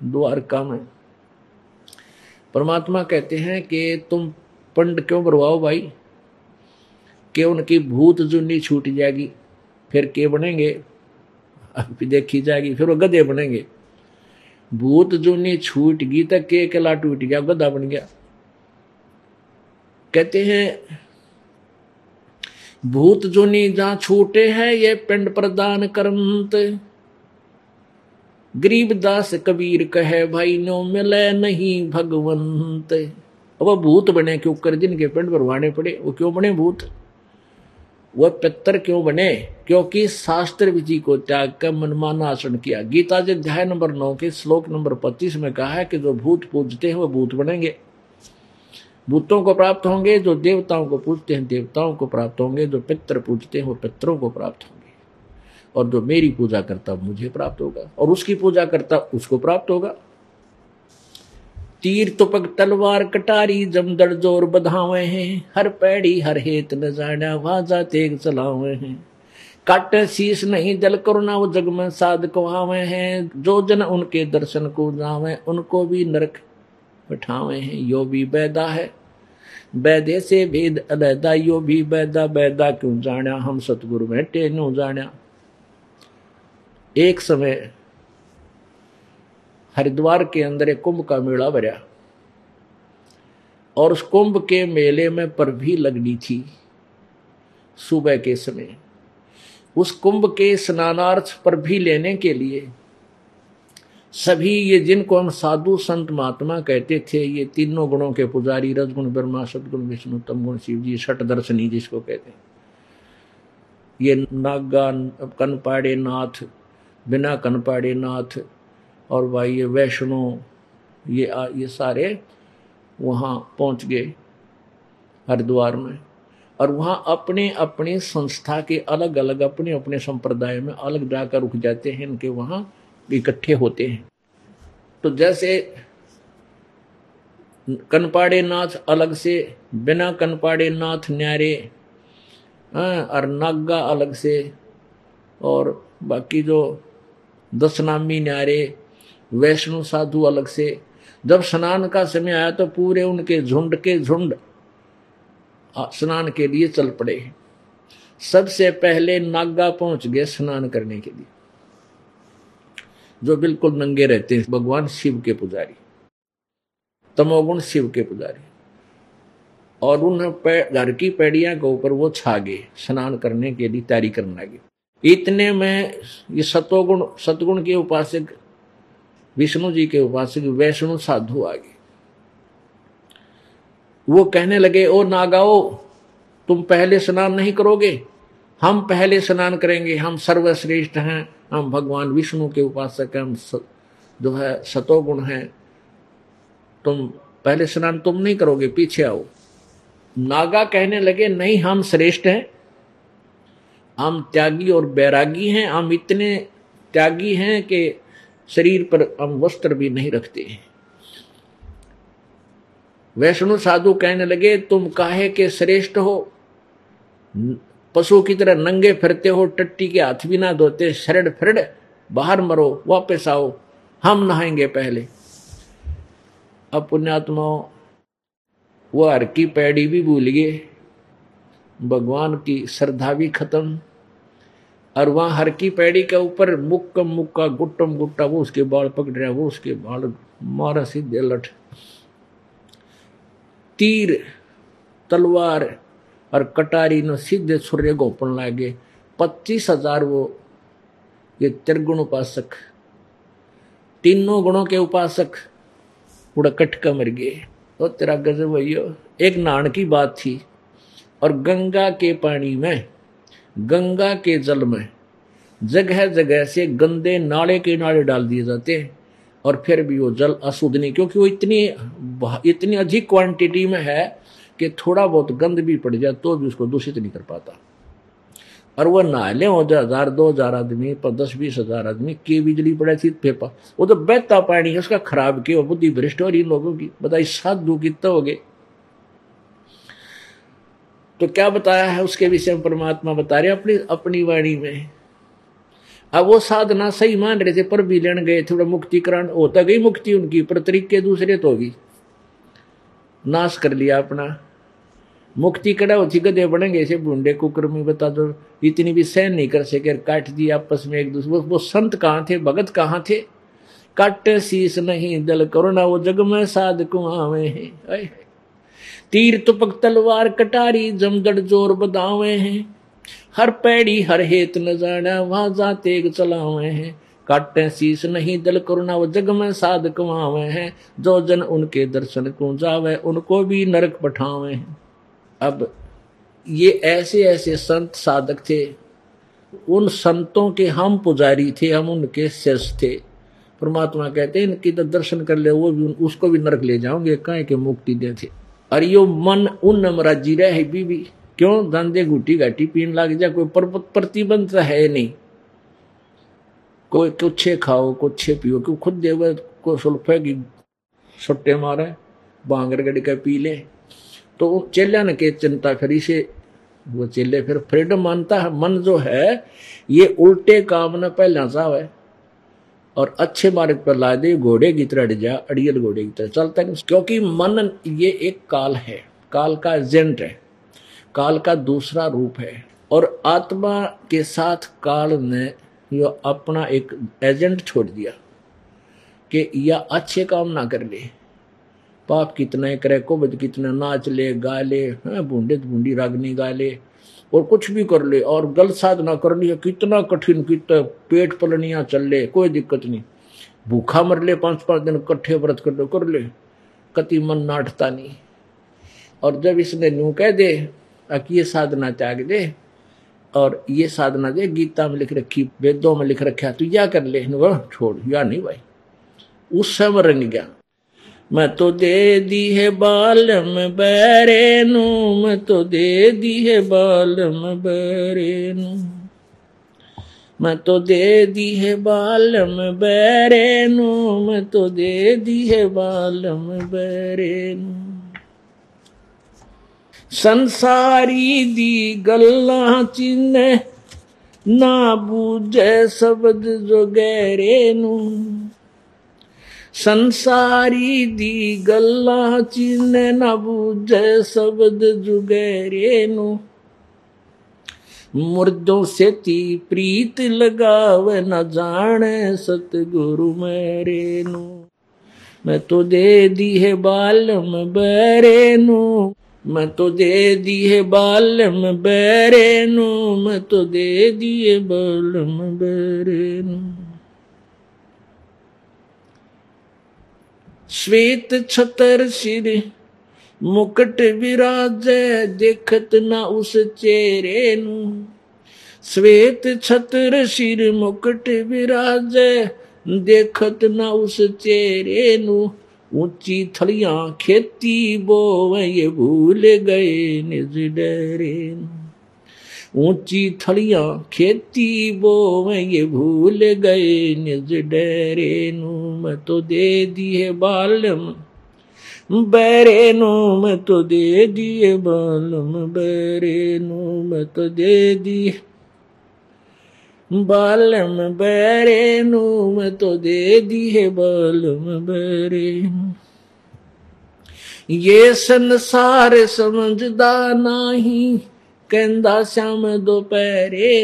द्वारका में। परमात्मा कहते हैं कि तुम पिंड क्यों भरवाओ भाई? कि उनकी भूत जुनी छूट जाएगी, फिर के बनेंगे? अभी देखी जाएगी, फिर वो गधे बनेंगे। भूत जूनी छूट गई तक के अकेला टूट गया गधा बन गया। कहते हैं, भूत जूनी जहाँ छूटे हैं, ये पिंड प्रदान करंत गरीब दास कबीर कहे भाई नो मिले नहीं भगवंत। अब भूत बने क्यों कर, जिनके पिंड भरवाने पड़े, वो क्यों बने भूत? वह पितर क्यों बने? क्योंकि शास्त्र विधि को त्याग कर मनमाना आचरण किया। गीता जी अध्याय नंबर नौ के श्लोक नंबर पच्चीस में कहा है कि जो भूत पूजते हैं, वह भूत बनेंगे। भूतों को प्राप्त होंगे, जो देवताओं को पूजते हैं, देवताओं को प्राप्त होंगे। जो पितर पूजते हैं, वो पितरों को प्राप्त होंगे। और जो मेरी पूजा करता, मुझे प्राप्त होगा। और उसकी पूजा करता, उसको प्राप्त होगा। तीर तुपक तलवार कटारी, जमदड़ ज़ोर बधावे हैं। हर पैड़ी, हर हेत न जाना वाजा तेग चलावे हैं। काट शीश नहीं जल करुणा, वो जग में साध कवावे हैं। जो जन उनके दर्शन को जावे, उनको भी नरक बैठावे हैं। यो भी बैदा है। बैदे से भेद अलहदा यो भी बैदा। बैदा क्यों जाना हम सतगुरु बैठे नो जाना एक समय हरिद्वार के अंदर एक कुंभ का मेला भरा। और उस कुंभ के मेले में पर भी लगनी थी सुबह के समय। उस कुंभ के स्नानार्थ पर भी लेने के लिए सभी ये जिनको हम साधु संत महात्मा कहते थे, ये तीनों गुणों के पुजारी, रजगुण, ब्रह्मा, सदगुण, विष्णु तम गुण शिव जी, छठ दर्शनी जिसको कहते हैं। ये नागा कनपाड़े नाथ बिना कनपाड़े नाथ और भाई ये वैष्णो ये आ, ये सारे वहाँ पहुँच गए हरिद्वार में। और वहाँ अपने अपने संस्था के अलग अलग अपने अपने संप्रदाय में अलग जाकर रुक जाते हैं इनके वहाँ इकट्ठे होते हैं। तो जैसे कनपाड़े नाथ अलग से बिना कनपाड़े नाथ न्यारे और नागा अलग से और बाकी जो दसनामी न्यारे वैष्णु साधु अलग से। जब स्नान का समय आया तो पूरे उनके झुंड के झुंड स्नान के लिए चल पड़े सबसे पहले नागा पहुँच गए स्नान करने के लिए, जो बिल्कुल नंगे रहते हैं, भगवान शिव के पुजारी, तमोगुण शिव के पुजारी। और उन घर की पेड़िया के ऊपर वो छा गए, स्नान करने के लिए तैयारी करने लगे। इतने में ये सतोगुण, सतगुण के उपासक विष्णु जी के उपासक वैष्णु साधु आ गए। वो कहने लगे, ओ नागाओ, तुम पहले स्नान नहीं करोगे? हम पहले स्नान करेंगे, हम सर्वश्रेष्ठ हैं, हम भगवान विष्णु के उपासक हैं, हम जो है, सतोगुण हैं। तुम पहले स्नान तुम नहीं करोगे, पीछे आओ। नागा कहने लगे, नहीं, हम श्रेष्ठ हैं। हम त्यागी और बैरागी हैं, हम इतने त्यागी हैं कि शरीर पर हम वस्त्र भी नहीं रखते। हैं वैष्णु साधु कहने लगे, तुम काहे के श्रेष्ठ हो? पशु की तरह नंगे फिरते हो, टट्टी के हाथ भी ना धोते शरड़ फिरड़ बाहर मरो, वापस आओ, हम नहाएँगे पहले। अब पुण्यात्मा वो हर की पैड़ी भी भूल गए। भगवान की श्रद्धा भी खत्म। और वहाँ हर की पैड़ी के ऊपर मुक्कम मुक्का, गुट्टम, गुट्टा, वो उसके बाल पकड़ रहा वो उसके बाल मारा सीधे लठ। तीर, तलवार और कटारी न सीधे सूर्य गोपन लागे। पच्चीस हज़ार वो ये त्रिगुण उपासक, तीनों गुणों के उपासक पूरा कटका मर गए। तो तेरा गजब भैया एक नान की बात थी और गंगा के पानी में गंगा के जल में। जगह जगह से गंदे नाले के नाले डाल दिए जाते हैं और फिर भी वो जल अशुद्ध नहीं, क्योंकि वो इतनी इतनी अधिक क्वांटिटी में है कि थोड़ा बहुत गंद भी पड़ जाए तो भी उसको दूषित नहीं कर पाता। और वह नाले हो जाए हज़ार, दो हज़ार आदमी पर दस, बीस हज़ार आदमी की बिजली पड़े थी पेपर वो तो बहता पानी है, उसका खराब किया बुद्धि भ्रष्ट हो रही लोगों की बताइए साधु कितना हो गए तो क्या बताया है उसके विषय में परमात्मा बता रहे अपनी अपनी वाणी में। अब वो साधना सही मान रहे थे, पर भी लेने गए, थोड़ा मुक्तिकरण होता गई मुक्ति उनकी, पर तरीके दूसरे तो होगी नाश कर लिया अपना। मुक्ति कड़ा होती, गधे बनेंगे ऐसे बूढ़े कुकर्मी बता दो, इतनी भी सहन नहीं कर सके काट दी आपस में एक दूसरे, वो संत कहाँ थे, भगत कहाँ थे? कट शीस नहीं, दल करुणा, वो जग में साध कुआवे हैं। तीर तुपक तलवार कटारी, जमदड़ ज़ोर बदावे हैं। हर पैड़ी, हर हेत न जाना वाजा तेग चलावे हैं। काटे शीस नहीं दल करुणा, वो जग में साध कमावे हैं। जो जन उनके दर्शन को जावे, उनको भी नरक पठावे हैं। अब ये ऐसे ऐसे संत साधक थे। उन संतों के हम पुजारी थे, हम उनके शेष थे। परमात्मा कहते हैं, इनकी तो दर्शन कर ले, वो भी उसको भी नरक ले जाओगे, कहे के मुक्ति दे थे? और यो मन उन नमराजी रहे बीबी क्यों? धंधे घुटी घाटी पीन लग जा, कोई प्रतिबंध तो है नहीं। कोई कुछ खाओ कुछ पियो, क्यों खुद देव को सुल्फे की सट्टे मारे, बांगर गड़ के पी ले। तो चेल्या ने के चिंता करी से, वो चेले फिर फ्रीडम मानता है, मन जो है, ये उल्टे काम न पहला चाहे और अच्छे मार्ग पर ला दे, घोड़े की तरह जा, अड़ियल घोड़े की तरह चलता है। क्योंकि मन ये एक काल है। काल का एजेंट है। काल का दूसरा रूप है। और आत्मा के साथ काल ने यो अपना एक एजेंट छोड़ दिया कि यह अच्छे काम ना कर ले। पाप कितना करे, कोबद कितना नाच ले, गा ले बूंदे बूंदी रागनी गा ले। और कुछ भी कर ले और गलत साधना कर लिया कितना कठिन, कितना पेट पलनिया चल ले कोई दिक्कत नहीं। भूखा मर ले पाँच पाँच दिन कट्ठे व्रत कर ले कर ले। कति मन नाटता नहीं। और जब इसने न्यू कह दे ये साधना त्याग दे और ये साधना दे, गीता में लिख रखी, वेदों में लिख रखा तू या कर ले। छोड़, या नहीं भाई। उस समय रंग गया। मैं तो दे दी है बालम बैरे मैं तो दे दी है बालम बैरे नू मैं तो दे दी है बालम बैरे नू मैं तो दे दी है बालम बैरेनू। संसारी दी गल्ला चिन्ह ना बूझे शब्द जो गहरे नू संसारी दी गल्ला चिन्ह न बूझे शब्द जुगेरे नु। मुर्दों से ती प्रीत लगाव न जाने सतगुरु मेरे नु। मैं तो दे दी है बालम बैरे नु। मैं तो दे दी है बालम बैरे नु। मैं तो दे दिए बालम बैरे श्वेत छतर सिर, मुकट विराजे, देखत न उस चेहरे श्वेत छतर सिर, मुकट विराजे, देखत न उस चेहरे नु। ऊँची थलियाँ खेती बोवे भूल गए निज डरे ऊँची थलियाँ खेती बोवे भूल गए निज डरे नु। तो दे दिए बालम, बरे नु मैं तो दे दिए बालम, बरे नु मैं तो दे दिए बालम, बैरे नु मैं तो दे दिए बालम, बरे ये संसार समझदा नहीं, कहंदा श्याम दोपहरे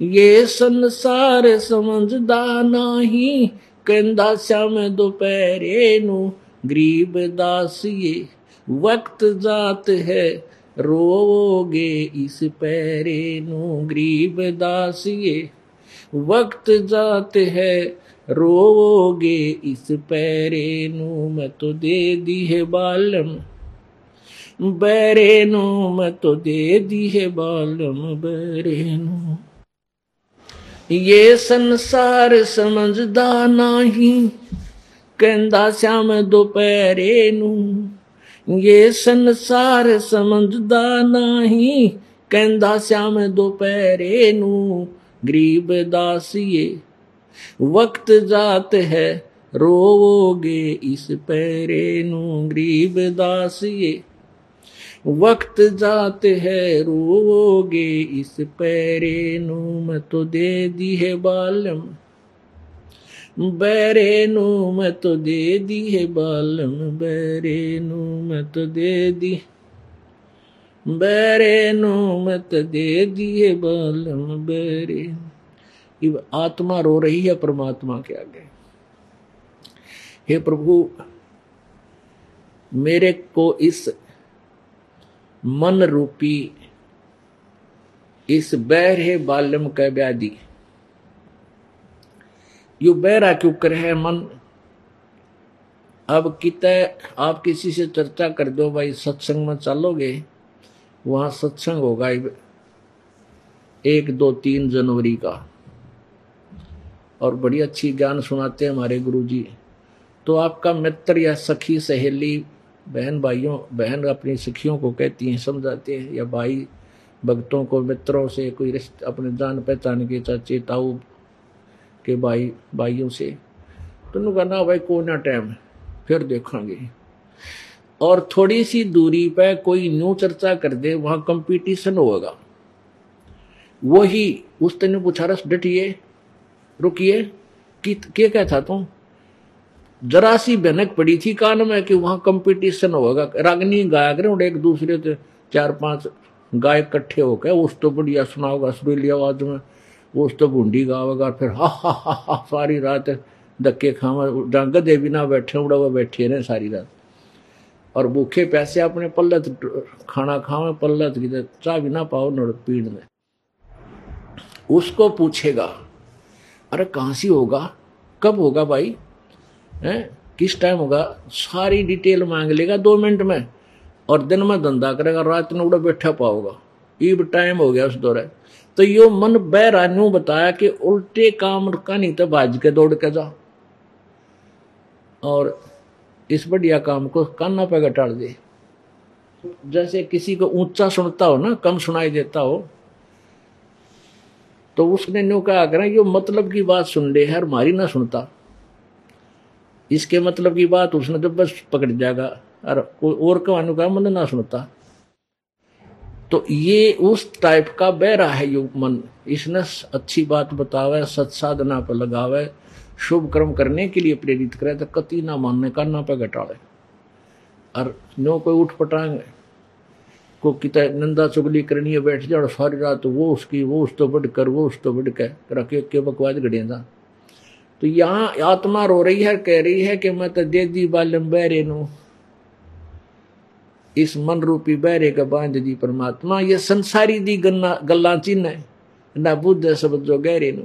ये संसार समझदा नहीं दोपहरे नु गरीब दास ये वक्त जात है रोगे इस पैरे नु गरीब दास ये वक्त जात है रोगे इस पैरे नु मैं तो दे दी है बालम बैरे नु मैं तो दे दी है बालम बैरे नु ये संसार समझदा नहीं, कहंदा श्याम दोपहरे नु। ये संसार समझदा नहीं, कहंदा श्याम दोपहरे नु। गरीब दास ये वक्त जात है, रोवोगे इस पैरे नु। गरीब दास ये वक्त जात है रोवोगे इस पैरे नु मैं तो दे दी है बालम। बैरे नु मैं तो दे दी है बालम, बैरे नु मैं तो दे दी। बैरे नु मैं तो दे दी है बालम, बैरे। आत्मा रो रही है परमात्मा के आगे। हे प्रभु, मेरे को इस मन रूपी इस बैरे बालम का व्याधि। यू बहरा क्यों करे है मन? अब कित आप किसी से चर्चा कर दो, भाई सत्संग में चलोगे, वहाँ सत्संग होगा एक, दो, तीन जनवरी का। और बड़ी अच्छी ज्ञान सुनाते हैं हमारे गुरु जी तो आपका मित्र या सखी सहेली बहन भाइयों, बहन अपनी सखियों को कहती हैं, समझाते हैं, या भाई भक्तों को, मित्रों से, कोई रिश्ते, अपने जान पहचान के चाचे, ताऊ के भाई, भाइयों से। तो कहना भाई को ना टाइम फिर देखेंगे। और थोड़ी सी दूरी पर कोई न्यू चर्चा कर दे वहाँ कंपटीशन होगा। वही उस तेने पूछा, रस, डटिए, रुकिए, कि क्या कहता तुम जरा सी भनक पड़ी थी कान में कि वहाँ कंपटीशन होगा। रागनी गायक रहे एक दूसरे से चार पाँच गाय इकट्ठे होकर उस तो बढ़िया सुनाओगा, सुरीली आवाज़ में, उस तो बूंदी गावेगा फिर हा हा हा हा, सारी रात धक्के खावा जहाँ गधे भी ना बैठे, उड़ा हुआ बैठे रहे सारी रात। और भूखे पैसे अपने पल्लत, खाना खावे पल्लत की चाह भी ना पाओ नड़ पीड़ में। उसको पूछेगा, अरे कहाँ से होगा? कब होगा भाई? हैं? किस टाइम होगा? सारी डिटेल मांग लेगा दो मिनट में। और दिन में धंधा करेगा, रात में उड़ा बैठा पाओगा ईब टाइम हो गया उस दौरे। तो यो मन बहरानू बताया कि उल्टे काम का नहीं तो भाज के दौड़ के जा और इस बढ़िया काम को काना पे घटाड़ दे। जैसे किसी को ऊँचा सुनता हो ना, कम सुनाई देता हो तो उसने न्यू कहा करें यो मतलब की बात सुन ले है मारी ना सुनता। इसके मतलब की बात उसने तो बस पकड़ जाएगा। और कोई और कहने का मन ना सुनता। तो ये उस टाइप का बहरा है यो मन। इसने अच्छी बात बतावे, सत साधना पर लगावे, शुभ कर्म करने के लिए प्रेरित करे तो कति ना मानने का ना पे घटाड़े और नो कोई उठ पटांगे। को कित नंदा चुगली करनी है, बैठ जाओ, सारी रात वो उसकी, वो उस तो बढ़कर, वो उस तो बढ़कर, रखे, के बकवाद था तो यहाँ आत्मा रो रही है, कह रही है कि मैं तो दे दी बालम बहरे नु। इस मन रूपी बहरे का बाँध दी परमात्मा। ये संसारी दी गन्ना, गल्ला चिन्ह है। ना बुद्ध शब्द जो गहरे नु।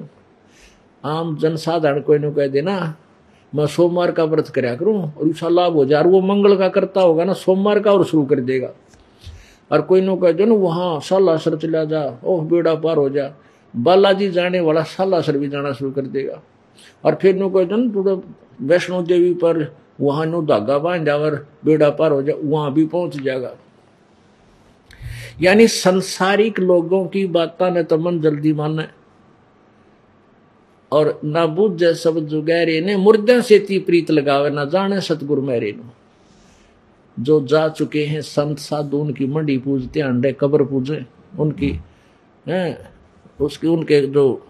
आम जनसाधारण कोई नु कह देना, मैं सोमवार का व्रत कराया करूँ और उसका लाभ हो जाए। वो मंगल का करता होगा ना, सोमवार का और शुरू कर देगा। और कोई नो कह दो ना, वहाँ सालासर चला जा, ओह बेड़ा पार हो जा। बालाजी जाने वाला सालासर भी जाना शुरू कर देगा। और फिर नो कह दो ना तू वैष्णो देवी पर वहाँ नो धागा बाँध जावर बेड़ा पार हो जा, वहाँ भी पहुँच जाएगा। यानी संसारिक लोगों की बातें ने तो मन जल्दी माने। और ना बुझ सब जुगैरे ने मुर्दा से ती प्रीत लगावे, ना जाने सतगुरु मेरे नु। जो जा चुके हैं संत साधु, उनकी मंडी पूजते अंडे कब्र पूजे, उनकी, हैं, उसके, उनके जो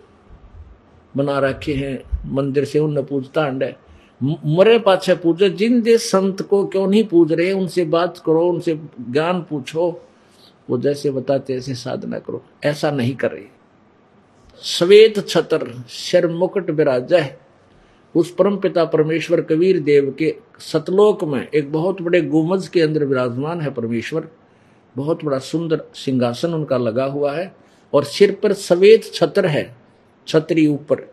बना रखे हैं, मंदिर से उन पूजता अंडे मरे पाछे पूजे, जिन जिस संत को क्यों नहीं पूज रहे, उनसे बात करो, उनसे ज्ञान पूछो, वो जैसे बताते, ऐसे साधना करो। ऐसा नहीं कर रहे। श्वेत छतर शर मुकुट विराज है उस परम पिता परमेश्वर कबीर देव के सतलोक में एक बहुत बड़े गुमज के अंदर विराजमान है परमेश्वर। बहुत बड़ा सुंदर सिंहासन उनका लगा हुआ है, और सिर पर सवेद छतर है। छतरी ऊपर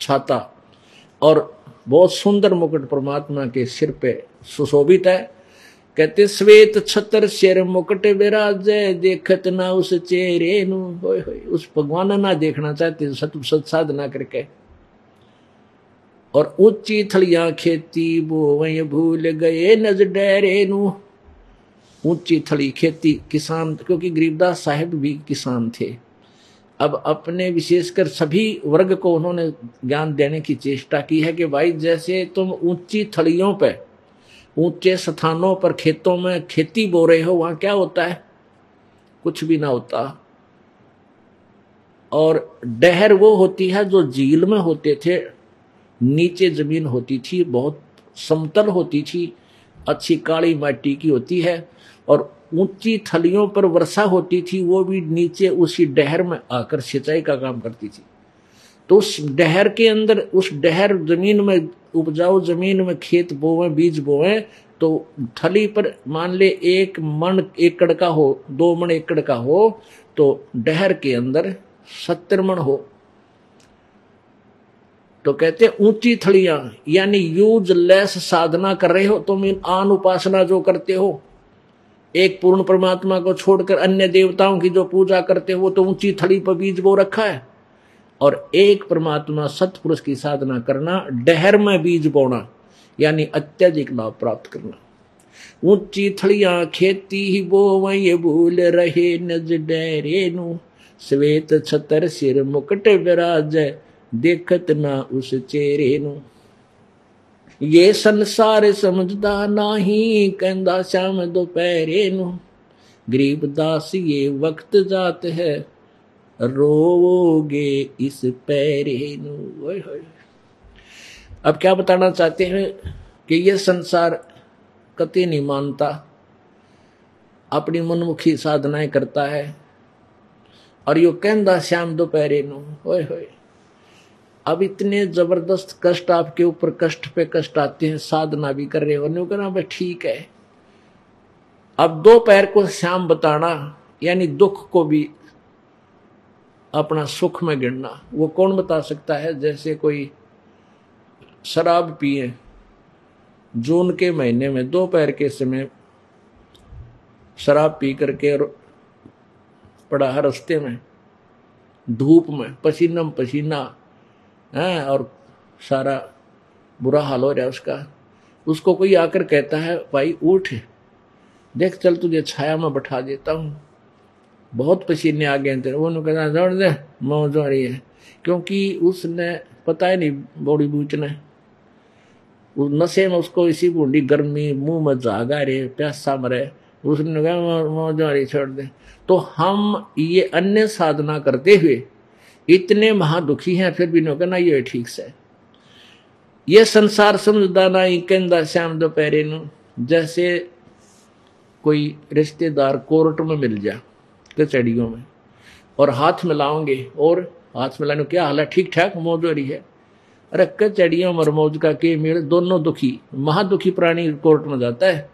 छाता और बहुत सुंदर मुकुट परमात्मा के सिर पे सुशोभित है। कहते, श्वेत छतर शेर मुकुट विराज, देखत ना उस चेहरे होय होय, उस भगवान ना देखना चाहते, सत सत साधना करके। और ऊँची थलियाँ खेती बोवई भूल गए नज डरे नु। ऊँची थली खेती किसान, क्योंकि गरीबदास साहेब भी किसान थे। अब अपने विशेषकर सभी वर्ग को उन्होंने ज्ञान देने की चेष्टा की है कि भाई जैसे तुम ऊँची थलियों पर ऊँचे स्थानों पर खेतों में खेती बो रहे हो, वहाँ क्या होता है? कुछ भी ना होता। और डहर वो होती है जो झील में होते थे, नीचे ज़मीन होती थी, बहुत समतल होती थी, अच्छी काली माटी की होती है, और ऊँची थलियों पर वर्षा होती थी, वो भी नीचे उसी डहर में आकर सिंचाई का काम करती थी। तो उस डहर के अंदर, उस डहर ज़मीन में, उपजाऊ ज़मीन में, खेत बोवे, बीज बोवे तो थली पर मान ले एक मन एकड़ का हो, दो मन एकड़ का हो तो डहर के अंदर सत्तर मन हो। तो कहते ऊँची थलियाँ, यानी यूज़ लेस साधना कर रहे हो, तुम इन आन उपासना जो करते हो एक पूर्ण परमात्मा को छोड़कर अन्य देवताओं की जो पूजा करते हो, वो तो ऊँची थड़ी पर बीज बो रखा है। और एक परमात्मा सतपुरुष की साधना करना, डहर में बीज बोना, यानी अत्यधिक लाभ प्राप्त करना। ऊँची थलियाँ खेती ही बो, वही भूल रहे नज डहरे नु। श्वेत छतर सिर मुकट विराज, देखत ना उस चेहरे नु। ये संसार समझदा नाही, कहंदा श्याम दोपहरे नु। गरीब दास ये वक्त जात है, रोवोगे इस पैरे नु। अब क्या बताना चाहते हैं कि ये संसार कति नहीं मानता। अपनी मनमुखी साधनाएँ करता है, और यो कहंदा श्याम दोपहरे नु। ओए होए। अब इतने ज़बरदस्त कष्ट आपके ऊपर कष्ट पे कष्ट आते हैं, साधना भी कर रहे हो। नहीं कहना भाई ठीक है। अब दो पैर को श्याम बताना, यानी दुख को भी अपना सुख में गिनना, वो कौन बता सकता है? जैसे कोई शराब पिए, जून के महीने में, दोपहर के समय शराब पी करके और पड़ा, रस्ते में, धूप में पसीना पसीना है और सारा बुरा हाल हो रहा है उसका। उसको कोई आकर कहता है, भाई, उठ। देख, चल तुझे छाया में बैठा देता हूँ। बहुत पसीने आ गए तेरे। वो कहता दौड़ दे मौज हो रही है। क्योंकि उसने पता है नहीं, बॉडी बूच ने। उस नशे में उसको इसी बूढ़ी गर्मी, मुँह में जागा रहे, प्यासा मरे। उसने कहा, मौज रही छोड़ दे। तो हम ये अन्य साधना करते हुए इतने महादुखी हैं, फिर भी कहना ये ठीक से ये संसार समझदा ना कहंदा, श्याम दोपहरे जैसे कोई रिश्तेदार कोर्ट में मिल जा कचड़ियों में, और हाथ मिलाओगे, और हाथ मिलाने क्या हाल है? ठीक ठाक मौज हो रही है। अरे कचड़ियों और मौज का, के मेरे दोनों दुखी, महादुखी प्राणी कोर्ट में जाता है।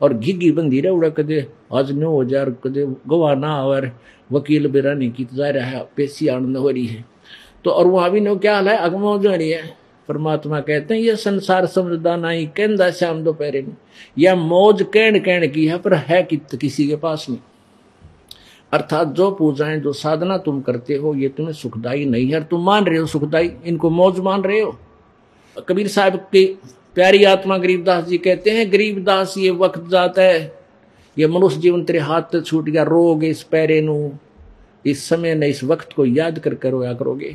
और घिघी बंदी रहे उड़ा कदे आज नो हो जा कदे गवाह ना और वकील बिरानी की जा रहा है, पेशी आनंद हो रही है। तो और वहाँ भी नो क्या हाल है? अगमौज हो रही है। परमात्मा कहते हैं ये संसार समझदा नहीं, कहंदा श्याम दोपहरे में। या मौज कहण कहण की है, पर है कि किसी के पास नहीं। अर्थात जो पूजाएँ, जो साधना तुम करते हो, ये तुम्हें सुखदाई नहीं है तुम मान रहे हो सुखदाई। इनको मौज मान रहे हो? कबीर साहब की प्यारी आत्मा गरीबदास जी कहते हैं गरीबदास ये वक्त जाता है, ये मनुष्य जीवन तेरे हाथ से छूट गया, रोगे इस पैरे नु, इस समय न इस वक्त को याद कर कर रोया करोगे।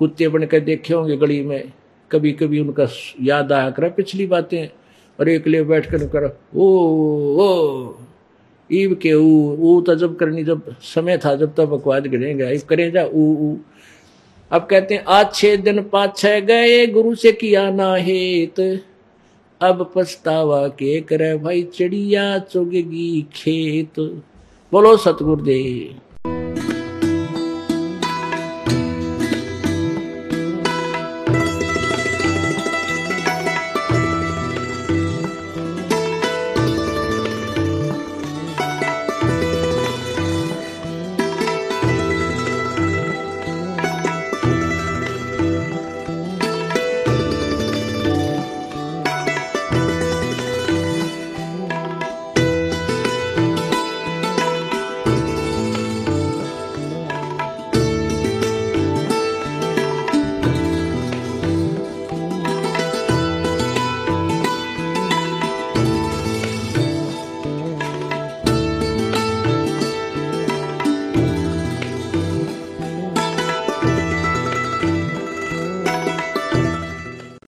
कुत्ते बन कर देखे होंगे गली में कभी कभी उनका याद आया करे पिछली बातें, और एक लिए बैठ कर कर, ओ ओ ईब के ऊ ऊ तो जब करनी, जब समय था, जब तक बकवाद गिरेगा इब करें जा, ऊ ऊ अब कहते हैं, आज छह दिन पाछे गए, गुरु से किया ना हेत। अब पछतावा के करे भाई चिड़िया चुगेगी खेत। बोलो सतगुरुदेव।